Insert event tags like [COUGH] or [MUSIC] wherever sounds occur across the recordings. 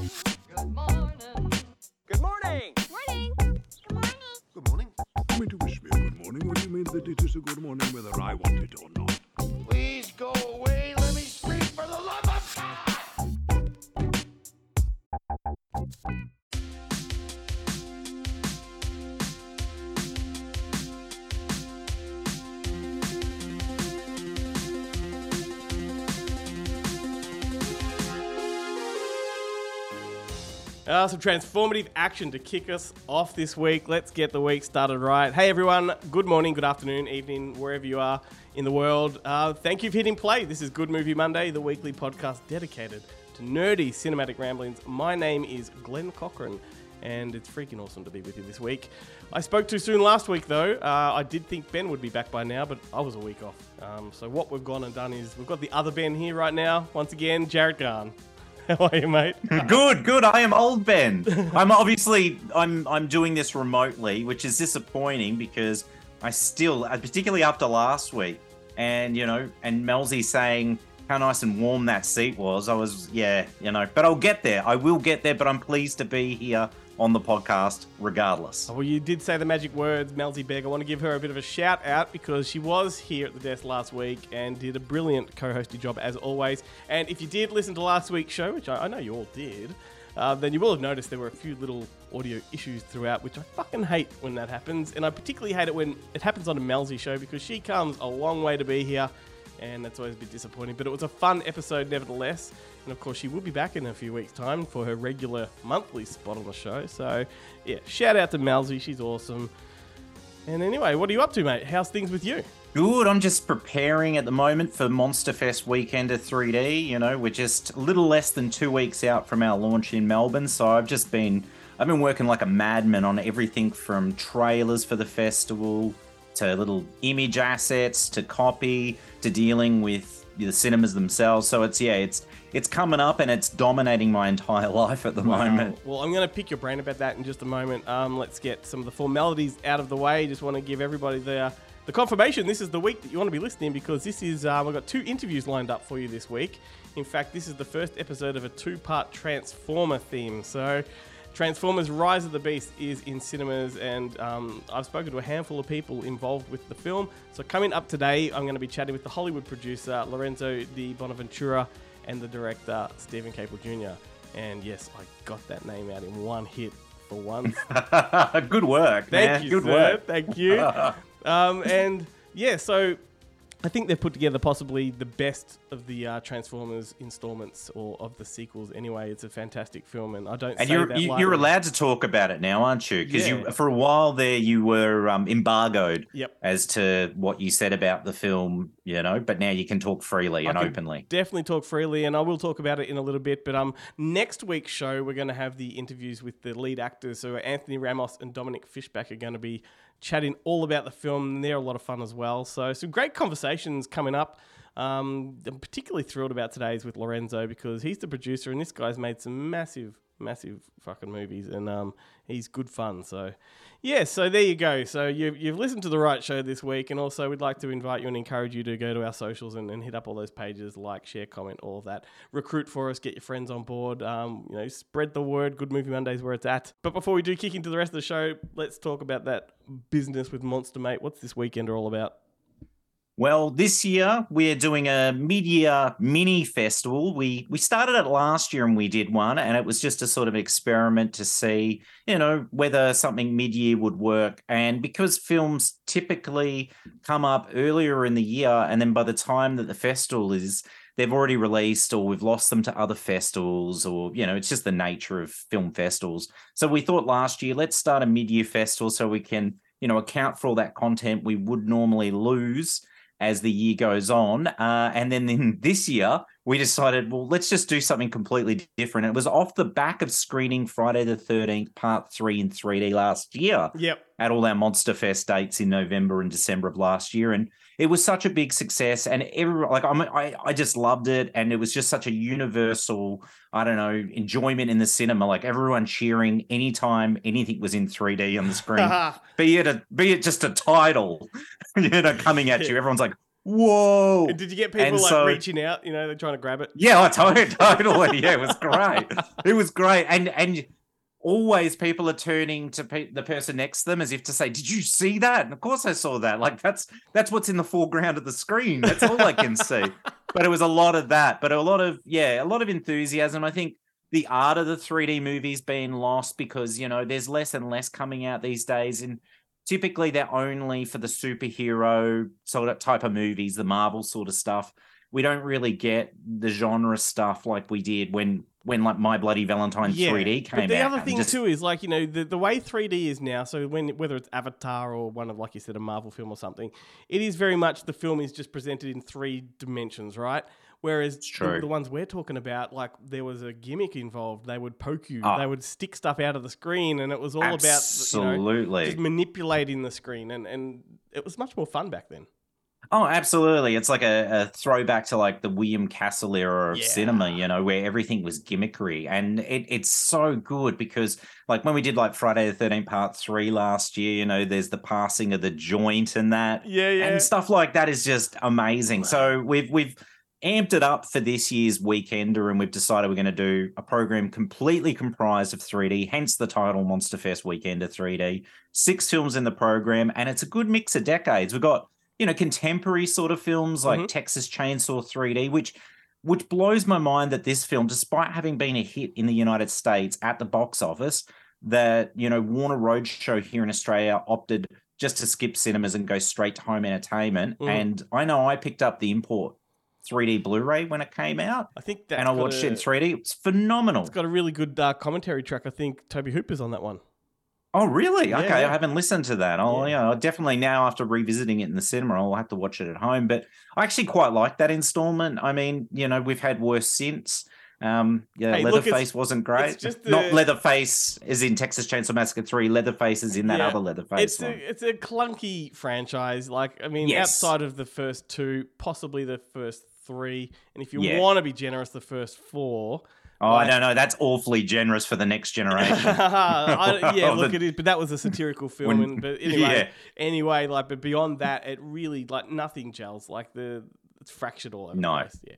Good morning. Good morning. Morning. Good morning. Good morning. You mean to wish me a good morning when you mean that it is a good morning whether I want it or not? Please go away. Let me speak for the love of Uh, some transformative action to kick us off this week. Let's get the week started right. Hey everyone, good morning, good afternoon, evening, wherever you are in the world. Uh, thank you for hitting play. This is Good Movie Monday, the weekly podcast dedicated to nerdy cinematic ramblings. My name is Glenn Cochran, and it's freaking awesome to be with you this week. I spoke too soon last week though. Uh, I did think Ben would be back by now, but I was a week off. Um, so what we've gone and done is we've got the other Ben here right now. Once again, Jared Gahan. [LAUGHS] How are you, mate? Good, good. I am old Ben. I'm obviously I'm I'm doing this remotely, which is disappointing because I still, uh, particularly after last week, and you know, and Melzy saying how nice and warm that seat was. I was, yeah, you know, but I'll get there. I will get there. But I'm pleased to be here on the podcast, regardless. Well, you did say the magic words, Melzy Begg. I want to give her a bit of a shout out because she was here at the desk last week and did a brilliant co hosting job as always. And if you did listen to last week's show, which I, I know you all did, uh, then you will have noticed there were a few little audio issues throughout, which I fucking hate when that happens. And I particularly hate it when it happens on a Melzy show because she comes a long way to be here and that's always a bit disappointing. But it was a fun episode nevertheless. And of course, she will be back in a few weeks' time for her regular monthly spot on the show. So, yeah, shout out to Melzy. She's awesome. And anyway, what are you up to, mate? How's things with you? Good. I'm just preparing at the moment for Monster Fest Weekend of 3D. You know, we're just a little less than two weeks out from our launch in Melbourne, so I've just been I've been working like a madman on everything from trailers for the festival to little image assets to copy to dealing with the cinemas themselves. So it's yeah, it's it's coming up and it's dominating my entire [LAUGHS] life at the moment. Well, I'm going to pick your brain about that in just a moment. Um, let's get some of the formalities out of the way. Just want to give everybody the the confirmation. This is the week that you want to be listening because this is um, I've got two interviews lined up for you this week. In fact, this is the first episode of a two-part Transformer theme. So. Transformers Rise of the Beast is in cinemas, and um, I've spoken to a handful of people involved with the film. So, coming up today, I'm going to be chatting with the Hollywood producer Lorenzo Di Bonaventura and the director Steven Caple Jr. And yes, I got that name out in one hit for once. [LAUGHS] Good work, Thank man. you, Good sir. work. Thank you. [LAUGHS] um, and yeah, so I think they've put together possibly the best of the uh, Transformers installments or of the sequels. Anyway, it's a fantastic film, and I don't. And you're you- you're allowed to talk about it now, aren't you? Because Yeah. you for a while there you were um, embargoed Yep. as to what you said about the film, you know. But now you can talk freely and I can openly. Definitely talk freely, and I will talk about it in a little bit. But um, next week's show, we're going to have the interviews with the lead actors. So Anthony Ramos and Dominique Fishback are going to be chatting all about the film, they're a lot of fun as well. So some great conversations coming up. Um, I'm particularly thrilled about today's with Lorenzo because he's the producer, and this guy's made some massive, massive fucking movies, and um, he's good fun. So, yeah, so there you go. So you've, you've listened to the right show this week, and also we'd like to invite you and encourage you to go to our socials and, and hit up all those pages, like, share, comment, all of that. Recruit for us, get your friends on board. Um, you know, spread the word. Good Movie Mondays where it's at. But before we do kick into the rest of the show, let's talk about that business with Monster Mate. What's this weekend all about? Well, this year we're doing a media mini festival. We we started it last year and we did one, and it was just a sort of experiment to see, you know, whether something mid year would work. And because films typically come up earlier in the year, and then by the time that the festival is, they've already released or we've lost them to other festivals, or you know, it's just the nature of film festivals. So we thought last year, let's start a mid year festival so we can, you know, account for all that content we would normally lose as the year goes on. Uh, and then in this year, we decided, well, let's just do something completely different. It was off the back of screening Friday the 13th, part three in 3D last year Yep. at all our Monster Fest dates in November and December of last year. And it was such a big success. And everyone, like, I'm, I, I just loved it. And it was just such a universal, I don't know, enjoyment in the cinema. Like everyone cheering anytime anything was in 3D on the screen [LAUGHS] be it a be it just a title, [LAUGHS] you know, coming at you. Everyone's like, whoa. And did you get people And like so- reaching out? You know, they're trying to grab it. Yeah, I totally, [LAUGHS] totally. Yeah, it was great. It was great, and and always people are turning to pe- the person next to them as if to say, "Did you see that?" And of course, I saw that. Like that's that's what's in the foreground of the screen. That's all I can see. [LAUGHS] But it was a lot of that. But a lot of yeah, a lot of enthusiasm. I think the art of the 3D movies being lost because you know there's less and less coming out these days, and typically they're only for the superhero sort of type of movies, the Marvel sort of stuff we don't really get the genre stuff like we did when when like My Bloody Valentine 3D came but the out. other thing just- too is like you know the, the way 3D is now. So when whether it's Avatar or one of like you said a Marvel film or something, it is very much the film is just presented in three dimensions, right? Whereas the, the ones we're talking about, like there was a gimmick involved. They would poke you. Ah. They would stick stuff out of the screen, and it was all about you know, absolutely. just manipulating the screen, and and it was much more fun back then. Oh, absolutely. It's like a, a throwback to like the William Castle era of Yeah. cinema, you know, where everything was gimmickry. And it, it's so good because like when we did like Friday the 13th part three last year, you know, there's the passing of the joint and that. Yeah, yeah. and stuff like that is just amazing. So we've we've amped it up for this year's weekender, and we've decided we're going to do a program completely comprised of 3D. Hence the title Monster Fest Weekender 3D. Six films in the program, and it's a good mix of decades. We've got you know contemporary sort of films like Mhm. Texas Chainsaw 3D, which which blows my mind that this film, despite having been a hit in the United States at the box office, that you know Warner Roadshow here in Australia opted just to skip cinemas and go straight to home entertainment. Mm. And I know I picked up the import 3D Blu-ray when it came out, I think that and I watched it in 3D. It's phenomenal. It's got a really good uh, commentary track. I think Tobe Hooper's on that one. Oh, really? Yeah, okay. I haven't listened to that. Oh, Yeah. I'll definitely now after revisiting it in the cinema, I'll have to watch it at home. But I actually quite like that installment. I mean, you know, we've had worse since. Um, yeah, Hey, look, Leatherface wasn't great. just Not Leatherface is in Texas Chainsaw Massacre 3. Leatherface is in that Yeah. other Leatherface It's one. a, it's a clunky franchise. Like I mean, Yes. outside of the first two, possibly the first three, and if you Yeah. want to be generous, the first four. Oh, like- I don't know. That's awfully generous for the next generation. [LAUGHS] I, yeah, look, it is, but that was a satirical film. When- and, but anyway, Yeah. anyway, like, but beyond that, it really like nothing gels. Like the it's fractured all over No. the place. Yeah,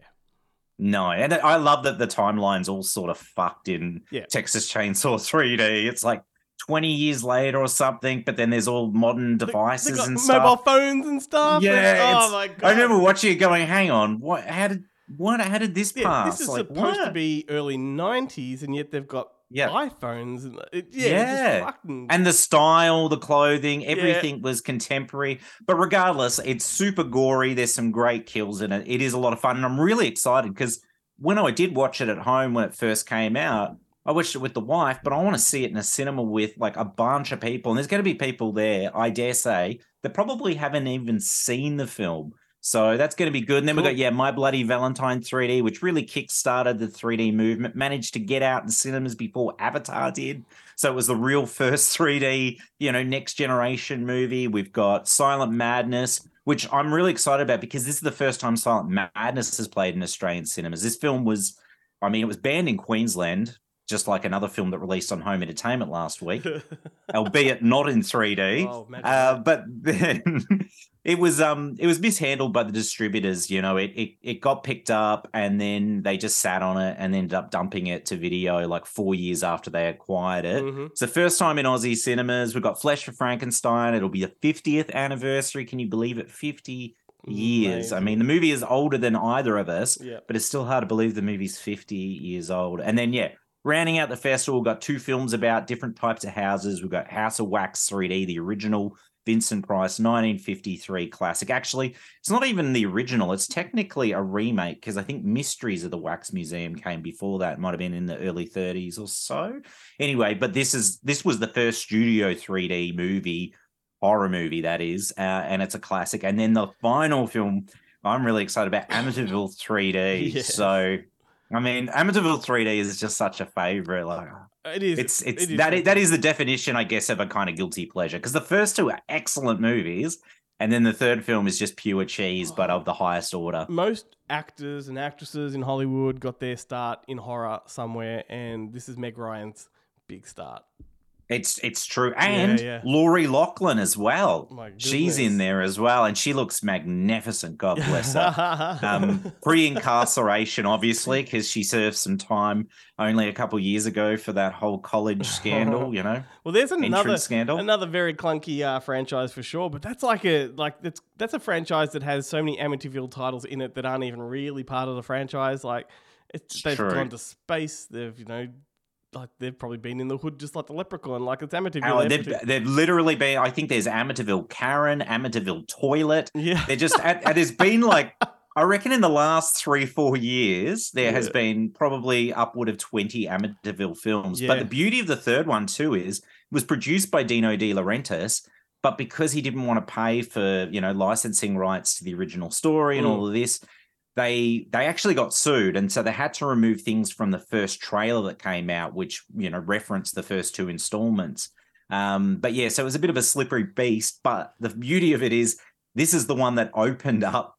No, and I love that the timeline's all sort of fucked in Yeah. Texas Chainsaw [LAUGHS] 3D. It's like 20 years later or something, but then there's all modern devices and mobile stuff. phones and stuff. Yeah, oh it's- oh my god! I remember watching it going, hang on, what how did what how did this Yeah, pass? this is Like, supposed to be early '90s, and yet they've got Yeah. iPhones. And uh, it, yeah, Yeah. Fucking, and the style, the clothing, everything was contemporary. But regardless, it's super gory. There's some great kills in it. It is a lot of fun, and I'm really excited because when I did watch it at home when it first came out, I watched it with the wife, but I want to see it in a cinema with like a bunch of people. And there's going to be people there, I dare say, that probably haven't even seen the film. So that's going to be good. And then we Cool. got, yeah, My Bloody Valentine 3D, which really kickstarted the 3D movement, managed to get out in cinemas before Avatar did. So it was the real first [LAUGHS] 3D, you know, next generation movie. We've got Silent Madness, which I'm really excited about because this is the first time Silent Madness has played in Australian cinemas. This film was, I mean, it was banned in Queensland, just like another film that released on home entertainment last week, [LAUGHS] albeit not in 3D. Oh, uh, but [LAUGHS] then it was um it was mishandled by the distributors. You know, it, it it got picked up and then they just sat on it and ended up dumping it to video like four years after they acquired it. Mhm. It's the first time in Aussie cinemas. We've got Flesh for Frankenstein. It'll be the 50th anniversary. Can you believe it? 50 years. I mean, the movie is older than either of us, Yeah. but it's still hard to believe the movie's 50 years old. And then, yeah, rounding out the festival, we've got two films about different types of houses. We've got House of Wax 3D, the original Vincent Price 1953 classic. Actually, it's not even the original, it's technically a remake because I think Mysteries of the Wax Museum came before that. It might have been in the early 30s or so. Anyway, but this is this was the first studio 3D movie, horror movie that is, uh, and it's a classic. And then the final film I'm really excited about Amityville 3D. [LAUGHS] Yes. So, I mean, Amityville 3D is just such a favorite. Like, It is. it's it's it is that is, that is the definition, I guess, of a kind of guilty pleasure. Because the first two are excellent movies, and then the third film is just pure cheese, but of the highest order. most actors and actresses in Hollywood got their start in horror somewhere, and this is Meg Ryan's big start. It's it's true, and yeah. Lori Loughlin as well. My She's in there as well, and she looks magnificent. God bless her. um, [LAUGHS] pre-incarceration, obviously, because she served some time only a couple years ago for that whole college scandal. You know, [LAUGHS] well, there's another scandal. another very clunky uh, franchise for sure, but that's like a like that's that's a franchise that has so many Amityville titles in it that aren't even really part of the franchise. Like it's, they've True. gone to space. They've you know. Like they've probably been in the hood just like the leprechaun. Like it's Amityville. They've, they've literally been. I think there's Amityville Karen, Amityville Toilet. yeah. They're just. and and there's been like. [LAUGHS] I reckon in the last three, four years, there has been probably upward of 20 Amityville films. But the beauty of the third one, too, is it was produced by Dino De Laurentiis, but because he didn't want to pay for, you know, licensing rights to the original story and Mm. all of this, they they actually got sued. And so they had to remove things from the first trailer that came out, which, you know, referenced the first two installments. Um, but yeah, so it was a bit of a slippery beast. But the beauty of it is this is the one that opened up,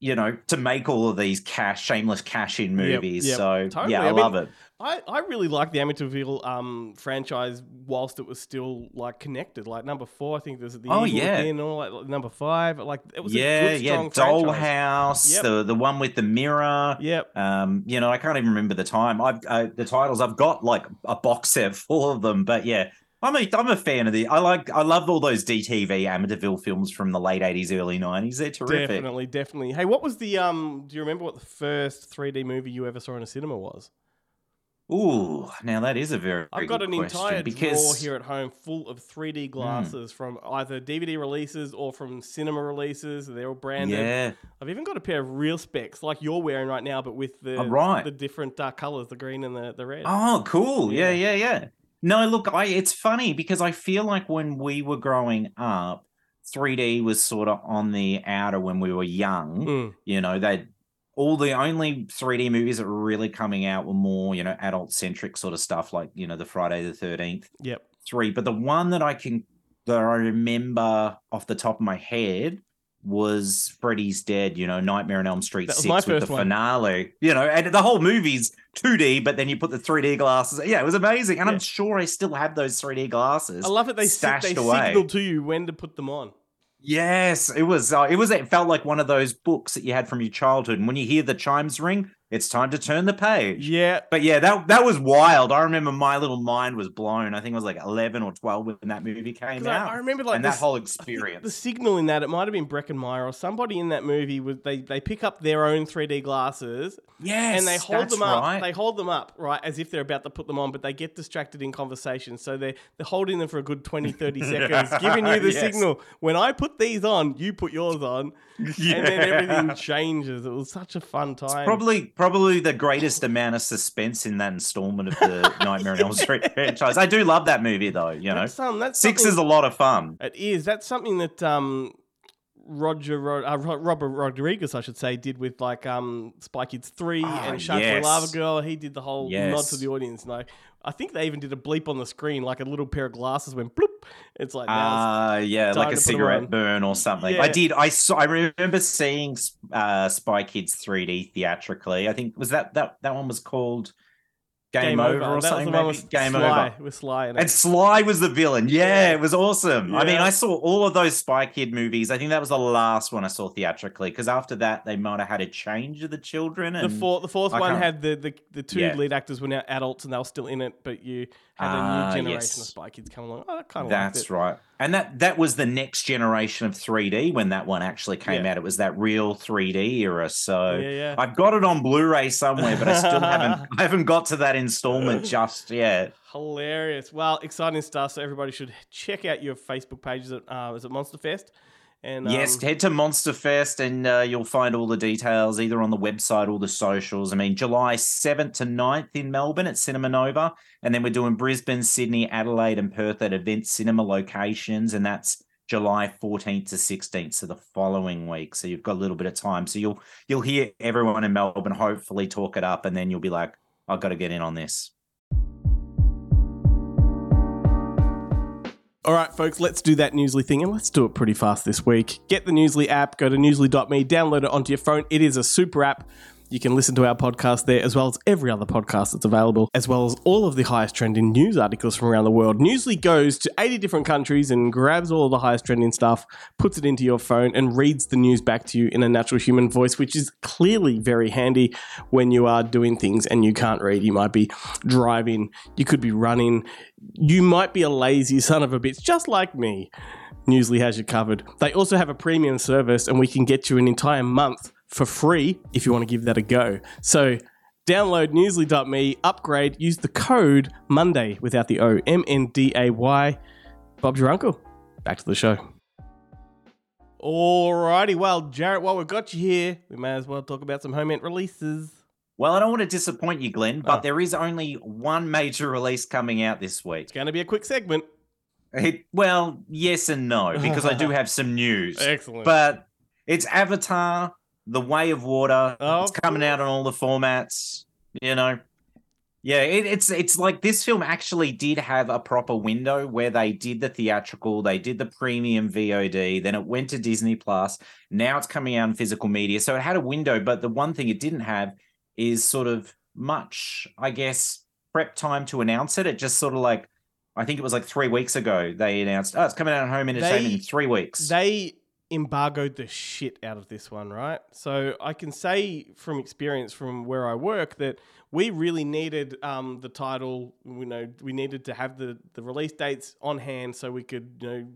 you know, to make all of these cash, shameless cash in Yep, movies. yep, so totally. yeah, I I, mean, love it. I, I really like the Amityville um, franchise whilst it was still like connected. Like number four, I think there's the Oh, Evil yeah. Within, or like number five. Like it was a Yeah, good, yeah. Dollhouse, Yep. the the one with the mirror. Yep. Um, you know, I can't even remember the time. I've uh, the titles. I've got like a box set [LAUGHS] full of them. But yeah, I'm a I'm a fan of the. I like I love all those DTV Amityville films from the late '80s, early '90s. They're terrific. Definitely, definitely. Hey, what was the um? Do you remember what the first 3D movie you ever saw in a cinema was? Ooh, now that is a very. very I've got an entire because Hmm. drawer here at home full of 3D glasses from either DVD releases or from cinema releases. They're all branded. yeah, I've even got a pair of real specs like you're wearing right now, but with the Oh, right. the different uh, colors, the green and the, the red. Oh, cool. Yeah, Yeah. yeah, yeah. No, look, I it's funny because I feel like when we were growing up, 3D was sort of on the outer when we were young. Mm. You know, they all the only 3D movies that were really coming out were more, you know, adult centric sort of stuff like, you know, the Friday the 13th Yep. three. But the one that I can that I remember off the top of my head was Freddy's Dead, you know, Nightmare on Elm Street That was 6 my with the one. finale. You know, and the whole movie's 2D, but then you put the 3D glasses. Yeah, it was amazing. And Yeah. I'm sure I still have those 3D glasses. I love it. They stashed they away. signal to you when to put them on. Yes, it was. Uh, it was. It felt like one of those books that you had from your childhood. And when you hear the chimes ring, it's time to turn the page. Yeah. But yeah, that that was wild. I remember my little mind was blown. I think I was like eleven or twelve when that movie came out. I remember like and that whole experience. The signal in that it might have been Breckin Meyer or somebody in that movie was they they pick up their own 3D glasses yes, and they hold them up. right. They hold them up right as if they're about to put them on, but they get distracted in conversation. So they they're holding them for a good 20, 30 [LAUGHS] seconds, giving you the Yes. signal. When I put these on, you put yours on, [LAUGHS] and then everything changes. It was such a fun time. Probably, probably the greatest amount of suspense in that installment of the [LAUGHS] Nightmare on Elm Street franchise. I do love that movie, though. You know, That's, um, that's six is a lot of fun. It is. That's something that um, Roger Ro- uh, Robert Rodriguez, I should say, did with like um, Spy Kids three Ah, and Shark yes. Lava Girl. He did the whole nod to the audience. Like I think they even did a bleep on the screen, like a little pair of glasses went bloop. It's like Ah, yeah, like a to put 'em cigarette burn or something. I did. I saw. I remember seeing uh, Spy Kids 3D theatrically. I think was that that that one was called it's Game, Over, or That was something. with Game Sly, Over. with Sly. And Sly was the villain. Yeah, Yeah. it was awesome. I mean, I saw all of those Spy Kid movies. I think that was the last one I saw theatrically because after that they might have had a change of the children. the fourth, the fourth I one had the, the, the two Yeah. lead actors were now adults and they were still in it, but you had a Ah, new generation yes. of Spy Kids come along. Oh, I kind of That's it. right. And that that was the next generation of 3D when that one actually came Yeah. out. It was that real 3D era. So Yeah, yeah. I've got it on Blu-ray somewhere, but I still [LAUGHS] haven't I haven't got to that installment just yet. Hilarious. Well, exciting stuff. So everybody should check out your Facebook pages at uh, is it Monster Fest? And yes, um, head to Monster Fest and uh, you'll find all the details either on the website or the socials. I mean, July 7th to 9th in Melbourne at Cinema Nova. And then we're doing Brisbane, Sydney, Adelaide, and Perth at event cinema locations. And that's July 14th to 16th, so the following week. So you've got a little bit of time. So you'll you'll hear everyone in Melbourne hopefully talk it up, and then you'll be like, I've got to get in on this. All right, folks, let's do that Newsly thing and let's do it pretty fast this week. Get the Newsly app, go to newsly.me, download it onto your phone. It is a super app. You can listen to our podcast there as well as every other podcast that's available, as well as all of the highest trending news articles from around the world. Newsly goes to 80 different countries and grabs all of the highest trending stuff, puts it into your phone, and reads the news back to you in a natural human voice, which is clearly very handy when you are doing things and you can't read. You might be driving, you could be running, you might be a lazy son of a bitch, just like me. Newsly has you covered. They also have a premium service, and we can get you an entire month for free if you want to give that a go. So download newsly.me, upgrade, use the code Monday without the O, M N D A Y. Bob's your uncle. Back to the show. Alrighty, well, Jarrett, while we've got you here, we may as well talk about some home ent releases. Well, I don't want to disappoint you, Glenn, but Oh. there is only one major release coming out this week. It's going to be a quick segment. It, well, yes and no, because I do [LAUGHS] have some news. Excellent. But it's Avatar, The Way of Water. Oh, it's coming out on all the formats, you know. Yeah, it, it's it's like this film actually did have a proper window where they did the theatrical, they did the premium VOD, then it went to Disney Plus. Now it's coming out in physical media, so it had a window. But the one thing it didn't have is sort of much, I guess, prep time to announce it. It just sort of like, I think it was like three weeks ago they announced, oh, it's coming out on home entertainment They- in three weeks. They embargoed the shit out of this one, right? So I can say from experience from where I work that we really needed um, the title. You know, we needed to have the the release dates on hand so we could you know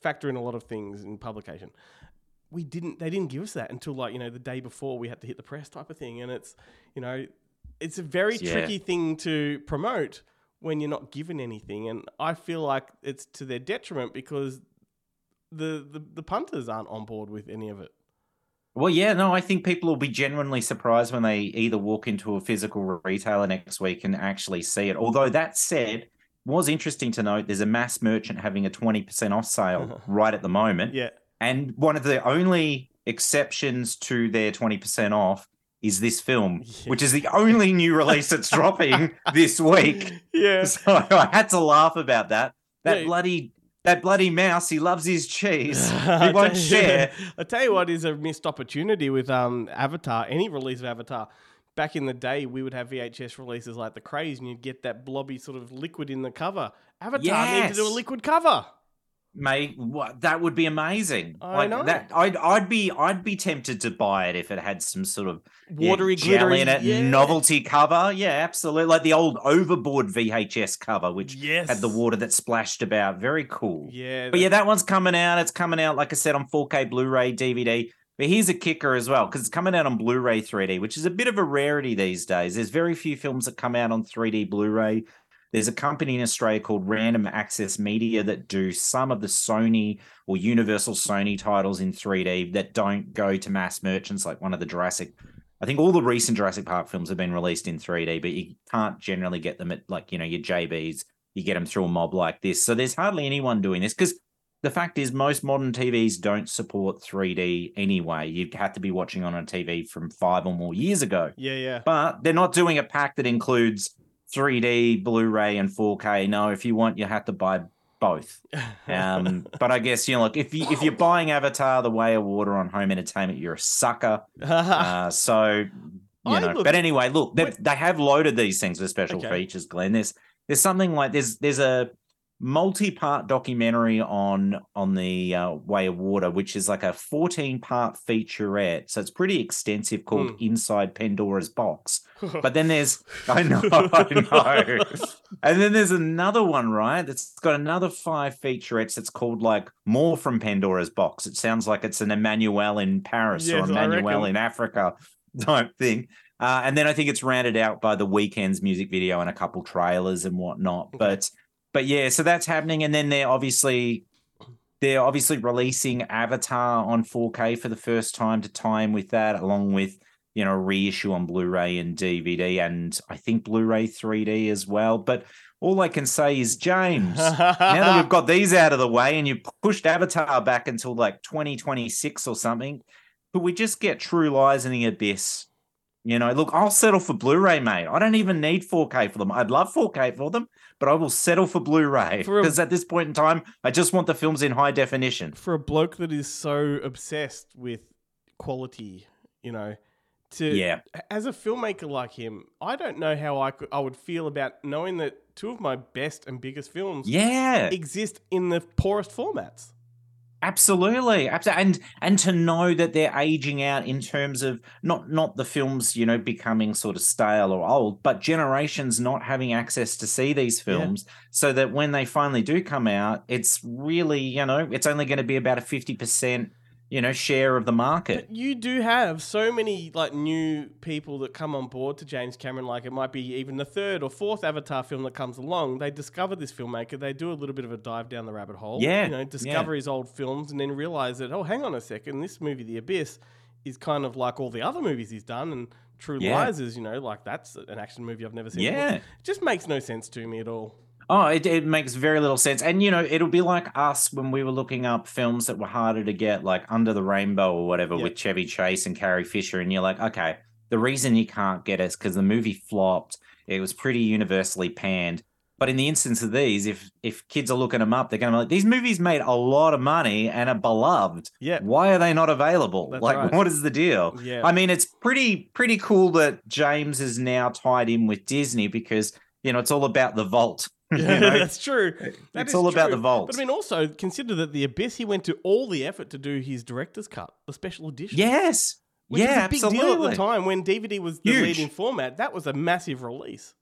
factor in a lot of things in publication. We didn't. They didn't give us that until like you know the day before we had to hit the press type of thing, and it's you know it's a very Yeah. tricky thing to promote when you're not given anything, and I feel like it's to their detriment because the, the the punters aren't on board with any of it. Well, yeah, no, I think people will be genuinely surprised when they either walk into a physical retailer next week and actually see it. Although that said, was interesting to note there's a mass merchant having a 20% off sale [LAUGHS] right at the moment. Yeah, And one of the only exceptions to their 20% off is this film, [LAUGHS] which is the only new release that's dropping [LAUGHS] this week. yeah. So I had to laugh about that. That Yeah. bloody that bloody mouse, he loves his cheese. [LAUGHS] I He won't share. I tell you what is a missed opportunity with um Avatar. Any release of Avatar. Back in the day, we would have VHS releases like The Craze, and you'd get that blobby sort of liquid in the cover. Avatar needs to do a liquid cover. Mate, what that would be amazing. I like know. that, I'd I'd be I'd be tempted to buy it if it had some sort of yeah, Watery, jelly glittery, in it, yeah. novelty cover. Yeah, absolutely. Like the old Overboard VHS cover, which Yes. had the water that splashed about. Very cool. Yeah, But yeah, that one's coming out. It's coming out, like I said, on 4K Blu-ray, DVD. But here's a kicker as well, because it's coming out on Blu-ray 3D, which is a bit of a rarity these days. There's very few films that come out on 3D Blu-ray. There's a company in Australia called Random Access Media that do some of the Sony or Universal Sony titles in 3D that don't go to mass merchants, like one of the Jurassic. I think all the recent Jurassic Park films have been released in 3D, but you can't generally get them at like you know your JBs. You get them through a mob like this. So there's hardly anyone doing this because the fact is most modern TVs don't support 3D anyway. You'd have to be watching on a TV from five or more years ago. yeah, yeah. But they're not doing a pack that includes 3D, Blu-ray, and 4K. No, if you want, you have to buy both. Um, [LAUGHS] but I guess you know, look, if you if you're buying Avatar: The Way of Water on home entertainment, you're a sucker. [LAUGHS] Uh, so you know. look- but anyway, look, they they have loaded these things with special Okay. features, Glenn. There's there's something like there's there's a multi-part documentary on on the uh, Way of Water, which is like a 14-part featurette. So it's pretty extensive, called Hmm. Inside Pandora's Box. But then there's [LAUGHS] I know, I know. And then there's another one, right? That's got another five featurettes that's called like More from Pandora's Box. It sounds like it's an Emmanuelle in Paris Yes, or Emmanuelle in Africa type thing. Uh, and then I think it's rounded out by the Weeknd's music video and a couple trailers and whatnot. But but yeah, so that's happening. And then they're obviously they're obviously releasing Avatar on 4K for the first time to time with that, along with you know reissue on Blu-ray and DVD, and I think Blu-ray 3D as well. But all I can say is, James, now that we've [LAUGHS] got these out of the way, and you pushed Avatar back until like 2026 or something, could we just get True Lies in the Abyss? You know, look, I'll settle for Blu-ray, mate. I don't even need 4K for them. I'd love 4K for them, but I will settle for Blu-ray because at this point in time, I just want the films in high definition. for a bloke that is so obsessed with quality, you know, To Yeah. as a filmmaker like him, I don't know how I could I would feel about knowing that two of my best and biggest films Yeah. exist in the poorest formats. Absolutely, absolutely, and and to know that they're aging out in terms of not not the films, you know, becoming sort of stale or old, but generations not having access to see these Yeah. films, so that when they finally do come out, it's really, you know, it's only going to be about a fifty percent, you know, share of the market. But you do have so many like new people that come on board to James Cameron. Like it might be even the third or fourth Avatar film that comes along. They discover this filmmaker. They do a little bit of a dive down the rabbit hole. Yeah, you know, discover his old films and then realize that oh, hang on a second, this movie, The Abyss, is kind of like all the other movies he's done. And True Yeah. Lies is you know like that's an action movie I've never seen. before. Yeah. it just makes no sense to me at all. Oh, it, it makes very little sense. And, you know, it'll be like us when we were looking up films that were harder to get, like Under the Rainbow or whatever Yeah. with Chevy Chase and Carrie Fisher. And you're like, okay, the reason you can't get it is because the movie flopped. It was pretty universally panned. But in the instance of these, if if kids are looking them up, they're going to be like, these movies made a lot of money and are beloved. Yeah. Why are they not available? That's like, right. what is the deal? Yeah. I mean, it's pretty pretty cool that James is now tied in with Disney because you know it's all about the vault. [LAUGHS] you Yeah, know? that's true. That it's all about the vault. But I mean, also consider that the Abyss. He went to all the effort to do his director's cut, the special edition. yes, which yeah, was a big absolutely. deal at the time when DVD was the Huge. leading format. That was a massive release.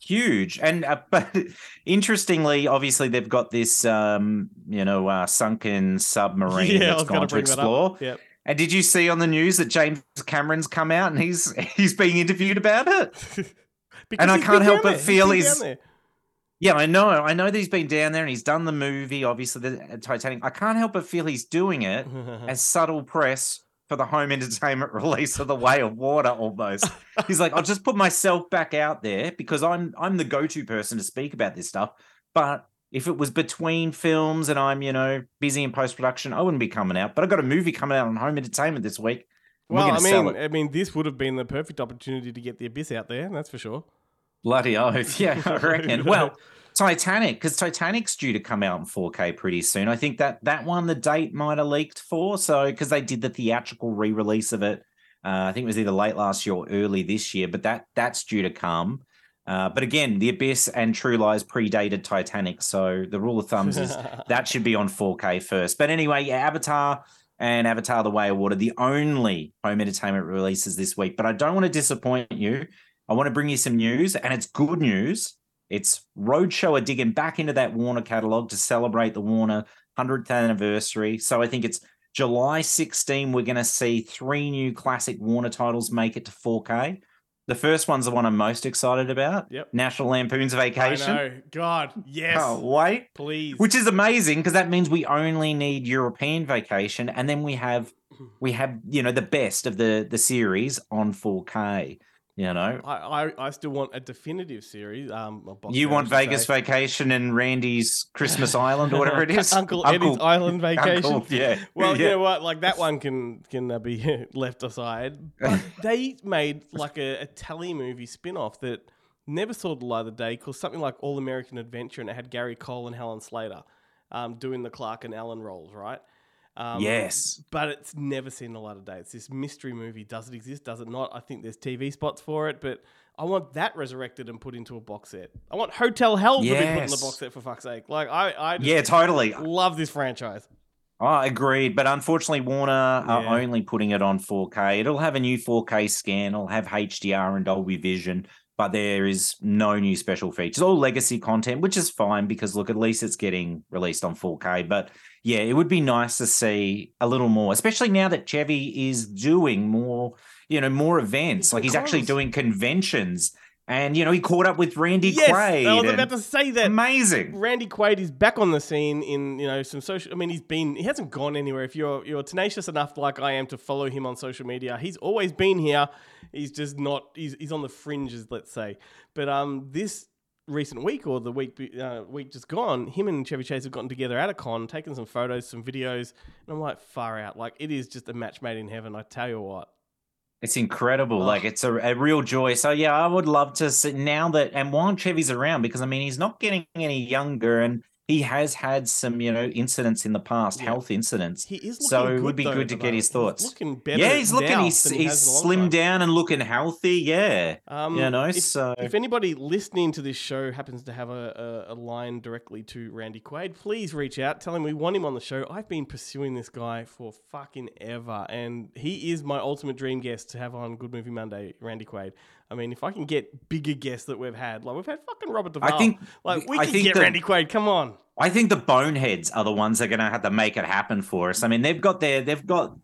Huge, and uh, [LAUGHS] but interestingly, obviously they've got this, um, you know, uh, sunken submarine [LAUGHS] yeah, that's gone to explore. Yep. And did you see on the news that James Cameron's come out and he's he's being interviewed about it? and I can't help but feel he's- there. Yeah, I know. I know that he's been down there and he's done the movie, obviously the uh, Titanic. I can't help but feel he's doing it [LAUGHS] as subtle press for the home entertainment [LAUGHS] release of The Way of Water almost. He's like, I'll just put myself back out there because I'm I'm the go-to person to speak about this stuff. But if it was between films and I'm, you know, busy in post-production, I wouldn't be coming out. But I've got a movie coming out on home entertainment this week. well, I mean. I mean, this would have been the perfect opportunity to get the Abyss out there. That's for sure. Bloody oath. [LAUGHS] Yeah, I reckon. well, [LAUGHS] Titanic, because Titanic's due to come out in 4K pretty soon. I think that that one the date might have leaked for. So because they did the theatrical re-release of it, uh, I think it was either late last year or early this year. But that that's due to come. Uh, but again, The Abyss and True Lies predated Titanic, so the rule of thumbs is [LAUGHS] that should be on 4K first. But anyway, yeah, Avatar and Avatar: The Way of Water, the only home entertainment releases this week. But I don't want to disappoint you. I want to bring you some news, and it's good news. It's Roadshow are digging back into that Warner catalog to celebrate the Warner 100th anniversary. So I think it's July 16. We're going to see three new classic Warner titles make it to 4K. The first one's the one I'm most excited about. Yep. National Lampoon's I Vacation. know. God, yes. Can't wait. Please. Which is amazing because that means we only need European vacation, and then we have [CLEARS THROAT] we have you know the best of the the series on 4K. You know, I, I, I still want a definitive series. Um, you want Vegas say. vacation and Randy's Christmas Island or whatever it is. [LAUGHS] Uncle Eddie's Island [LAUGHS] Vacation. Uncle, yeah. Well, yeah. you know what? Like that one can can uh, be [LAUGHS] left aside. But they made like a, a tally movie spin off that never saw the light of the day called something like All American Adventure, and it had Gary Cole and Helen Slater um, doing the Clark and Ellen roles, right? Um, Yes. but it's never seen a lot of day. It's this mystery movie. Does it exist? Does it not? I think there's TV spots for it, but I want that resurrected and put into a box set. I want Hotel Hell to be put in the box set for fuck's sake. Like I, I yeah, totally. love this franchise. Oh, agreed. But unfortunately, Warner are Yeah. only putting it on 4K. It'll have a new 4K scan. It'll have HDR and Dolby Vision, but there is no new special features. All legacy content, which is fine because look, at least it's getting released on 4K. But yeah, it would be nice to see a little more, especially now that Chevy is doing more, you know, more events. Like he's actually doing conventions. And you know, he caught up with Randy Yes, Quaid. I was about to say that. Amazing. Randy Quaid is back on the scene in you know some social. I mean, he's been he hasn't gone anywhere. If you're you're tenacious enough like I am to follow him on social media, he's always been here. He's just not. He's he's on the fringes, let's say. But um, this recent week or the week uh, week just gone, him and Chevy Chase have gotten together at a con, taken some photos, some videos, and I'm like far out. Like it is just a match made in heaven. I tell you what. It's incredible. Oh. Like it's a, a real joy. So yeah, I would love to see now that and while Chevy's around, because I mean he's not getting any younger and he has had some, you know, incidents in the past, Yeah. health incidents. He is looking So it would be though, good to the get his thoughts. He's looking better. yeah, he's looking. He's he he's long time. slimmed down and looking healthy. Yeah, Um, you know. if, so if anybody listening to this show happens to have a, a, a line directly to Randy Quaid, please reach out. Tell him we want him on the show. I've been pursuing this guy for fucking ever, and he is my ultimate dream guest to have on Good Movie Monday, Randy Quaid. I mean, if I can get bigger guests that we've had, like we've had fucking Robert Duvall. think- like we I can think get that- Randy Quaid. Come on. I think the boneheads are the ones that are going to have to make it happen for us. I mean, they've got their, they've got,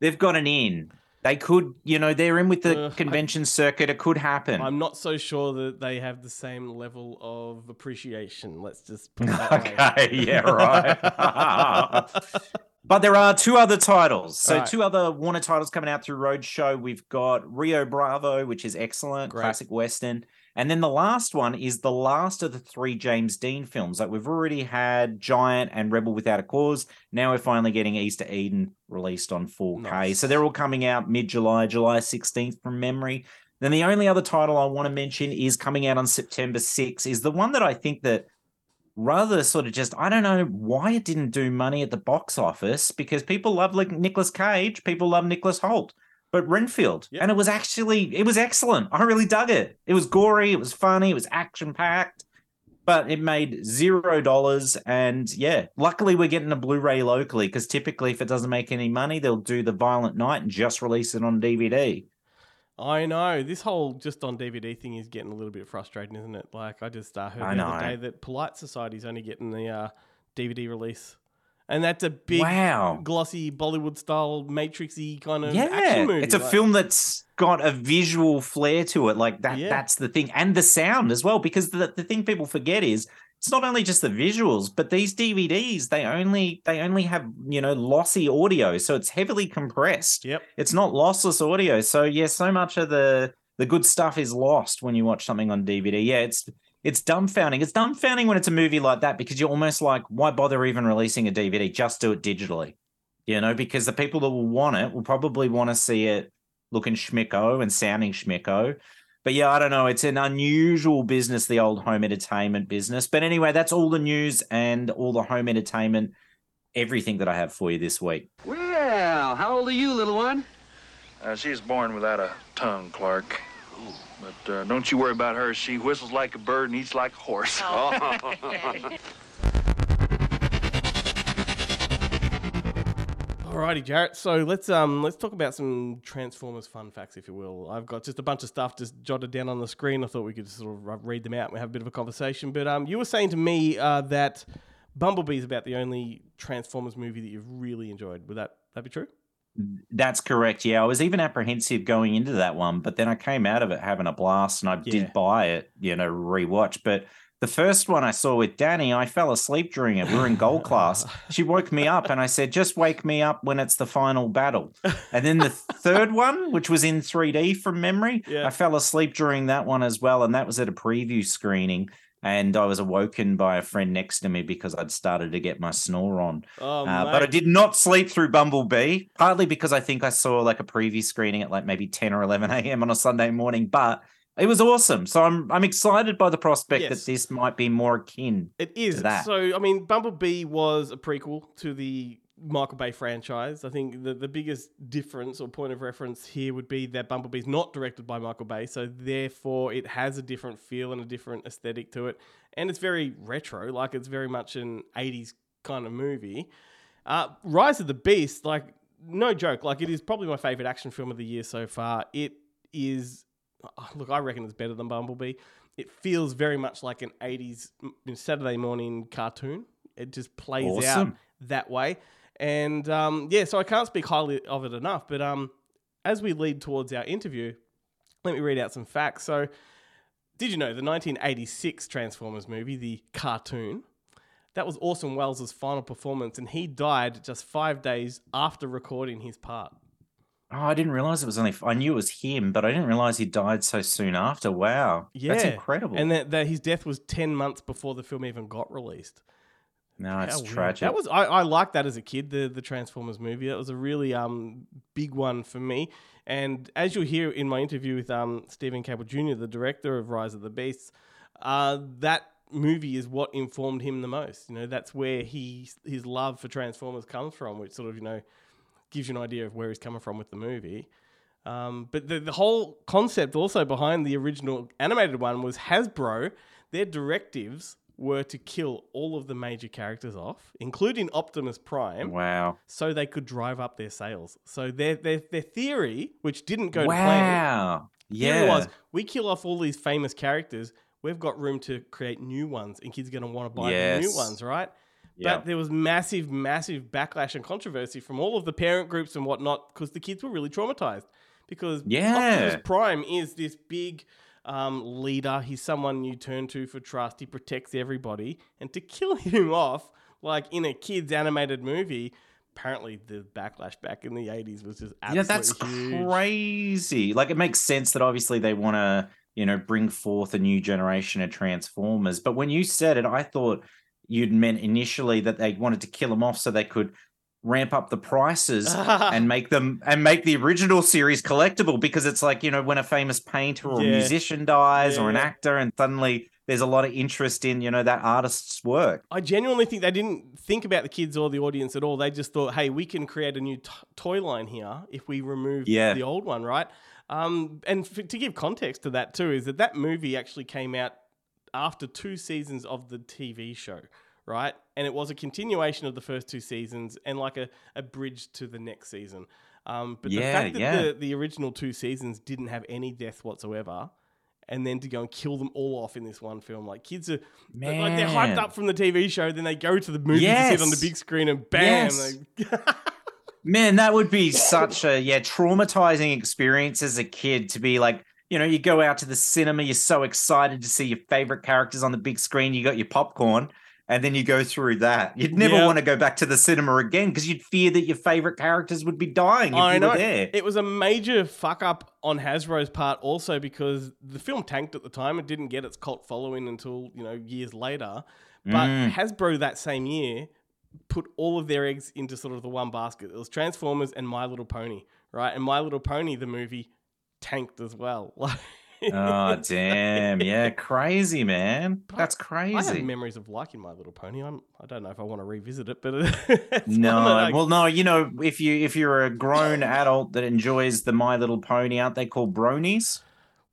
they've got an in. They could, you know, they're in with the Uh, I- convention circuit. It could happen. I'm not so sure that they have the same level of appreciation. Let's just put that way. [LAUGHS] okay, yeah, right. [LAUGHS] [LAUGHS] but there are two other titles. So Alright. two other Warner titles coming out through Roadshow. We've got Rio Bravo, which is excellent, Great. classic western. And then the last one is the last of the three James Dean films. Like we've already had Giant and Rebel Without a Cause. Now we're finally getting East of Eden released on 4K. Nice. So they're all coming out mid July, July 16th from memory. Then the only other title I want to mention is coming out on September 6th, is the one that I think that rather sort of just I don't know why it didn't do money at the box office because people love like Nicolas Cage, people love Nicholas Hoult, but Renfield, and it was actually it was excellent. I really dug it. It was gory, it was funny, it was action packed, but it made zero dollars. And yeah, luckily we're getting a Blu-ray locally because typically if it doesn't make any money, they'll do the Violent Night and just release it on DVD. I know this whole just on DVD thing is getting a little bit frustrating, isn't it? Like I just uh, heard I the other day that Polite Society's only getting the uh, DVD release, and that's a big, Wow. glossy Bollywood style Matrixy kind of yeah, action movie. it's a like- film that's got a visual flair to it. Like that. Yeah. That's the thing, and the sound as well. Because the the thing people forget is it's not only just the visuals, but these DVDs they only they only have you know lossy audio, so it's heavily compressed. Yep. It's not lossless audio. So yeah, so much of the the good stuff is lost when you watch something on DVD. Yeah, it's it's dumbfounding. It's dumbfounding when it's a movie like that because you're almost like, why bother even releasing a DVD? Just do it digitally. You know, because the people that will want it will probably want to see it looking schmicko and sounding schmicko. But yeah, I don't know. It's an unusual business, the old home entertainment business. But anyway, that's all the news and all the home entertainment, everything that I have for you this week. Well, how old are you, little one? Uh, she was born without a tongue, Clark. But uh, don't you worry about her. She whistles like a bird and eats like a horse. [LAUGHS] [LAUGHS] Alrighty, Jarrett. So let's um let's talk about some Transformers fun facts, if you will. I've got just a bunch of stuff just jotted down on the screen. I thought we could sort of read them out and have a bit of a conversation. But um, you were saying to me uh, that Bumblebee is about the only Transformers movie that you've really enjoyed. Would that that be true? That's correct. Yeah, I was even apprehensive going into that one, but then I came out of it having a blast and I Yeah. did buy it, you know, rewatch. But the first one I saw with Danny, I fell asleep during it. We were in gold [LAUGHS] class. She woke me up and I said, just wake me up when it's the final battle. And then the [LAUGHS] third one, which was in 3D from memory, Yeah. I fell asleep during that one as well. And that was at a preview screening. And I was awoken by a friend next to me because I'd started to get my snore on. Oh, Uh, but I did not sleep through Bumblebee, partly because I think I saw like a preview screening at like maybe 10 or 11 a.m. on a Sunday morning, but it was awesome. So I'm I'm excited by the prospect Yes. that this might be more akin. It is. that. So, I mean, Bumblebee was a prequel to the Michael Bay franchise. I think the, the biggest difference or point of reference here would be that Bumblebee's not directed by Michael Bay, so therefore it has a different feel and a different aesthetic to it. And it's very retro, like it's very much an 80s kind of movie. Uh, Rise of the Beast, like, no joke, like, it is probably my favorite action film of the year so far. It is, look, I reckon it's better than Bumblebee. It feels very much like an 80s Saturday morning cartoon. It just plays out that way. And um, yeah, so I can't speak highly of it enough. But um, as we lead towards our interview, let me read out some facts. So, did you know the 1986 Transformers movie, the cartoon, that was Orson Welles' final performance, and he died just five days after recording his part. Oh, I didn't realize it was only. I knew it was him, but I didn't realize he died so soon after. Wow, Yeah, that's incredible. And that, that his death was 10 months before the film even got released. no, it's How weird. tragic. That was I, I liked that as a kid, the the Transformers movie. That was a really um big one for me. And as you'll hear in my interview with um Steven Caple Jr., the director of Rise of the Beasts, uh, that movie is what informed him the most. You know, that's where he his love for Transformers comes from, which sort of you know gives you an idea of where he's coming from with the movie. Um, but the, the whole concept also behind the original animated one was Hasbro, their directives were to kill all of the major characters off, including Optimus Prime, Wow. so they could drive up their sales. So their their, their theory, which didn't go to plan, Wow. Yeah. was we kill off all these famous characters, we've got room to create new ones, and kids are going to want to buy the new ones, right? Yeah. But there was massive, massive backlash and controversy from all of the parent groups and whatnot because the kids were really traumatized. Because Yeah. Optimus Prime is this big um, leader. He's someone you turn to for trust. He protects everybody. And to kill [LAUGHS] him off, like in a kids' animated movie, apparently the backlash back in the 80s was just absolutely yeah, that's huge. crazy. Like it makes sense that obviously they want to, you know, bring forth a new generation of Transformers. But when you said it, I thought you'd meant initially that they wanted to kill them off so they could ramp up the prices [LAUGHS] and make them and make the original series collectible because it's like you know when a famous painter or Yeah. musician dies or an actor and suddenly there's a lot of interest in you know that artist's work I genuinely think they didn't think about the kids or the audience at all. They just thought, hey, we can create a new t- toy line here if we remove Yeah. the old one, right? Um, and f- to give context to that too, is that that movie actually came out after two seasons of the TV show, right? And it was a continuation of the first two seasons and like a, a bridge to the next season. Um, but the fact that yeah. the, the original two seasons didn't have any death whatsoever, and then to go and kill them all off in this one film, like kids are like they're hyped up from the TV show, then they go to the movie to sit on the big screen, and bam, Yes. they- [LAUGHS] Man, that would be such a yeah traumatizing experience as a kid to be like, you know, you go out to the cinema, you're so excited to see your favorite characters on the big screen, you got your popcorn, and then you go through that. You'd never Yeah. want to go back to the cinema again because you'd fear that your favorite characters would be dying if I you know. were there. It was a major fuck up on Hasbro's part also because the film tanked at the time. It didn't get its cult following until, you know, years later. But Mm. Hasbro that same year put all of their eggs into sort of the one basket. It was Transformers and My Little Pony, right? And My Little Pony, the movie, tanked as well. [LAUGHS] Like oh damn, yeah, crazy man. That's crazy. I have memories of liking My Little Pony. I'm, I don't know if I want to revisit it, but [LAUGHS] it's No, I- well, no, you know, if you if you're a grown adult that enjoys the My Little Pony, aren't they called bronies?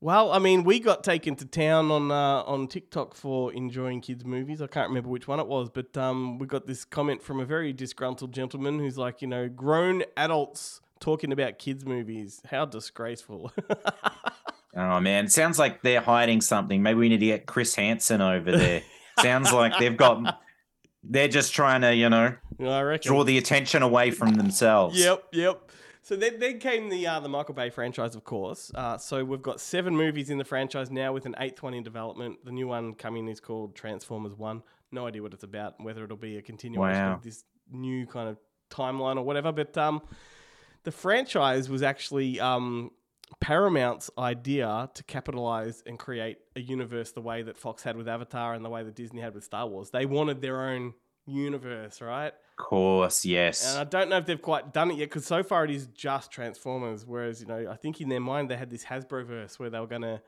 Well, I mean, we got taken to town on uh, on TikTok for enjoying kids' movies. I can't remember which one it was, but um, we got this comment from a very disgruntled gentleman who's like, you know, grown adults talking about kids' movies. How disgraceful! [LAUGHS] Oh man, sounds like they're hiding something. Maybe we need to get Chris Hansen over there. sounds like they've got. They're just trying to, you know, I reckon. draw the attention away from themselves. Yep, yep. So then, then came the uh, the Michael Bay franchise, of course. Uh, so we've got seven movies in the franchise now, with an eighth one in development. The new one coming is called Transformers One. No idea what it's about, whether it'll be a continuation Wow. of this new kind of timeline or whatever. But um, the franchise was actually um, Paramount's idea to capitalize and create a universe the way that Fox had with Avatar and the way that Disney had with Star Wars. They wanted their own universe, right? Of course, yes. And I don't know if they've quite done it yet because so far it is just Transformers. Whereas, you know, I think in their mind they had this Hasbro verse where they were going to.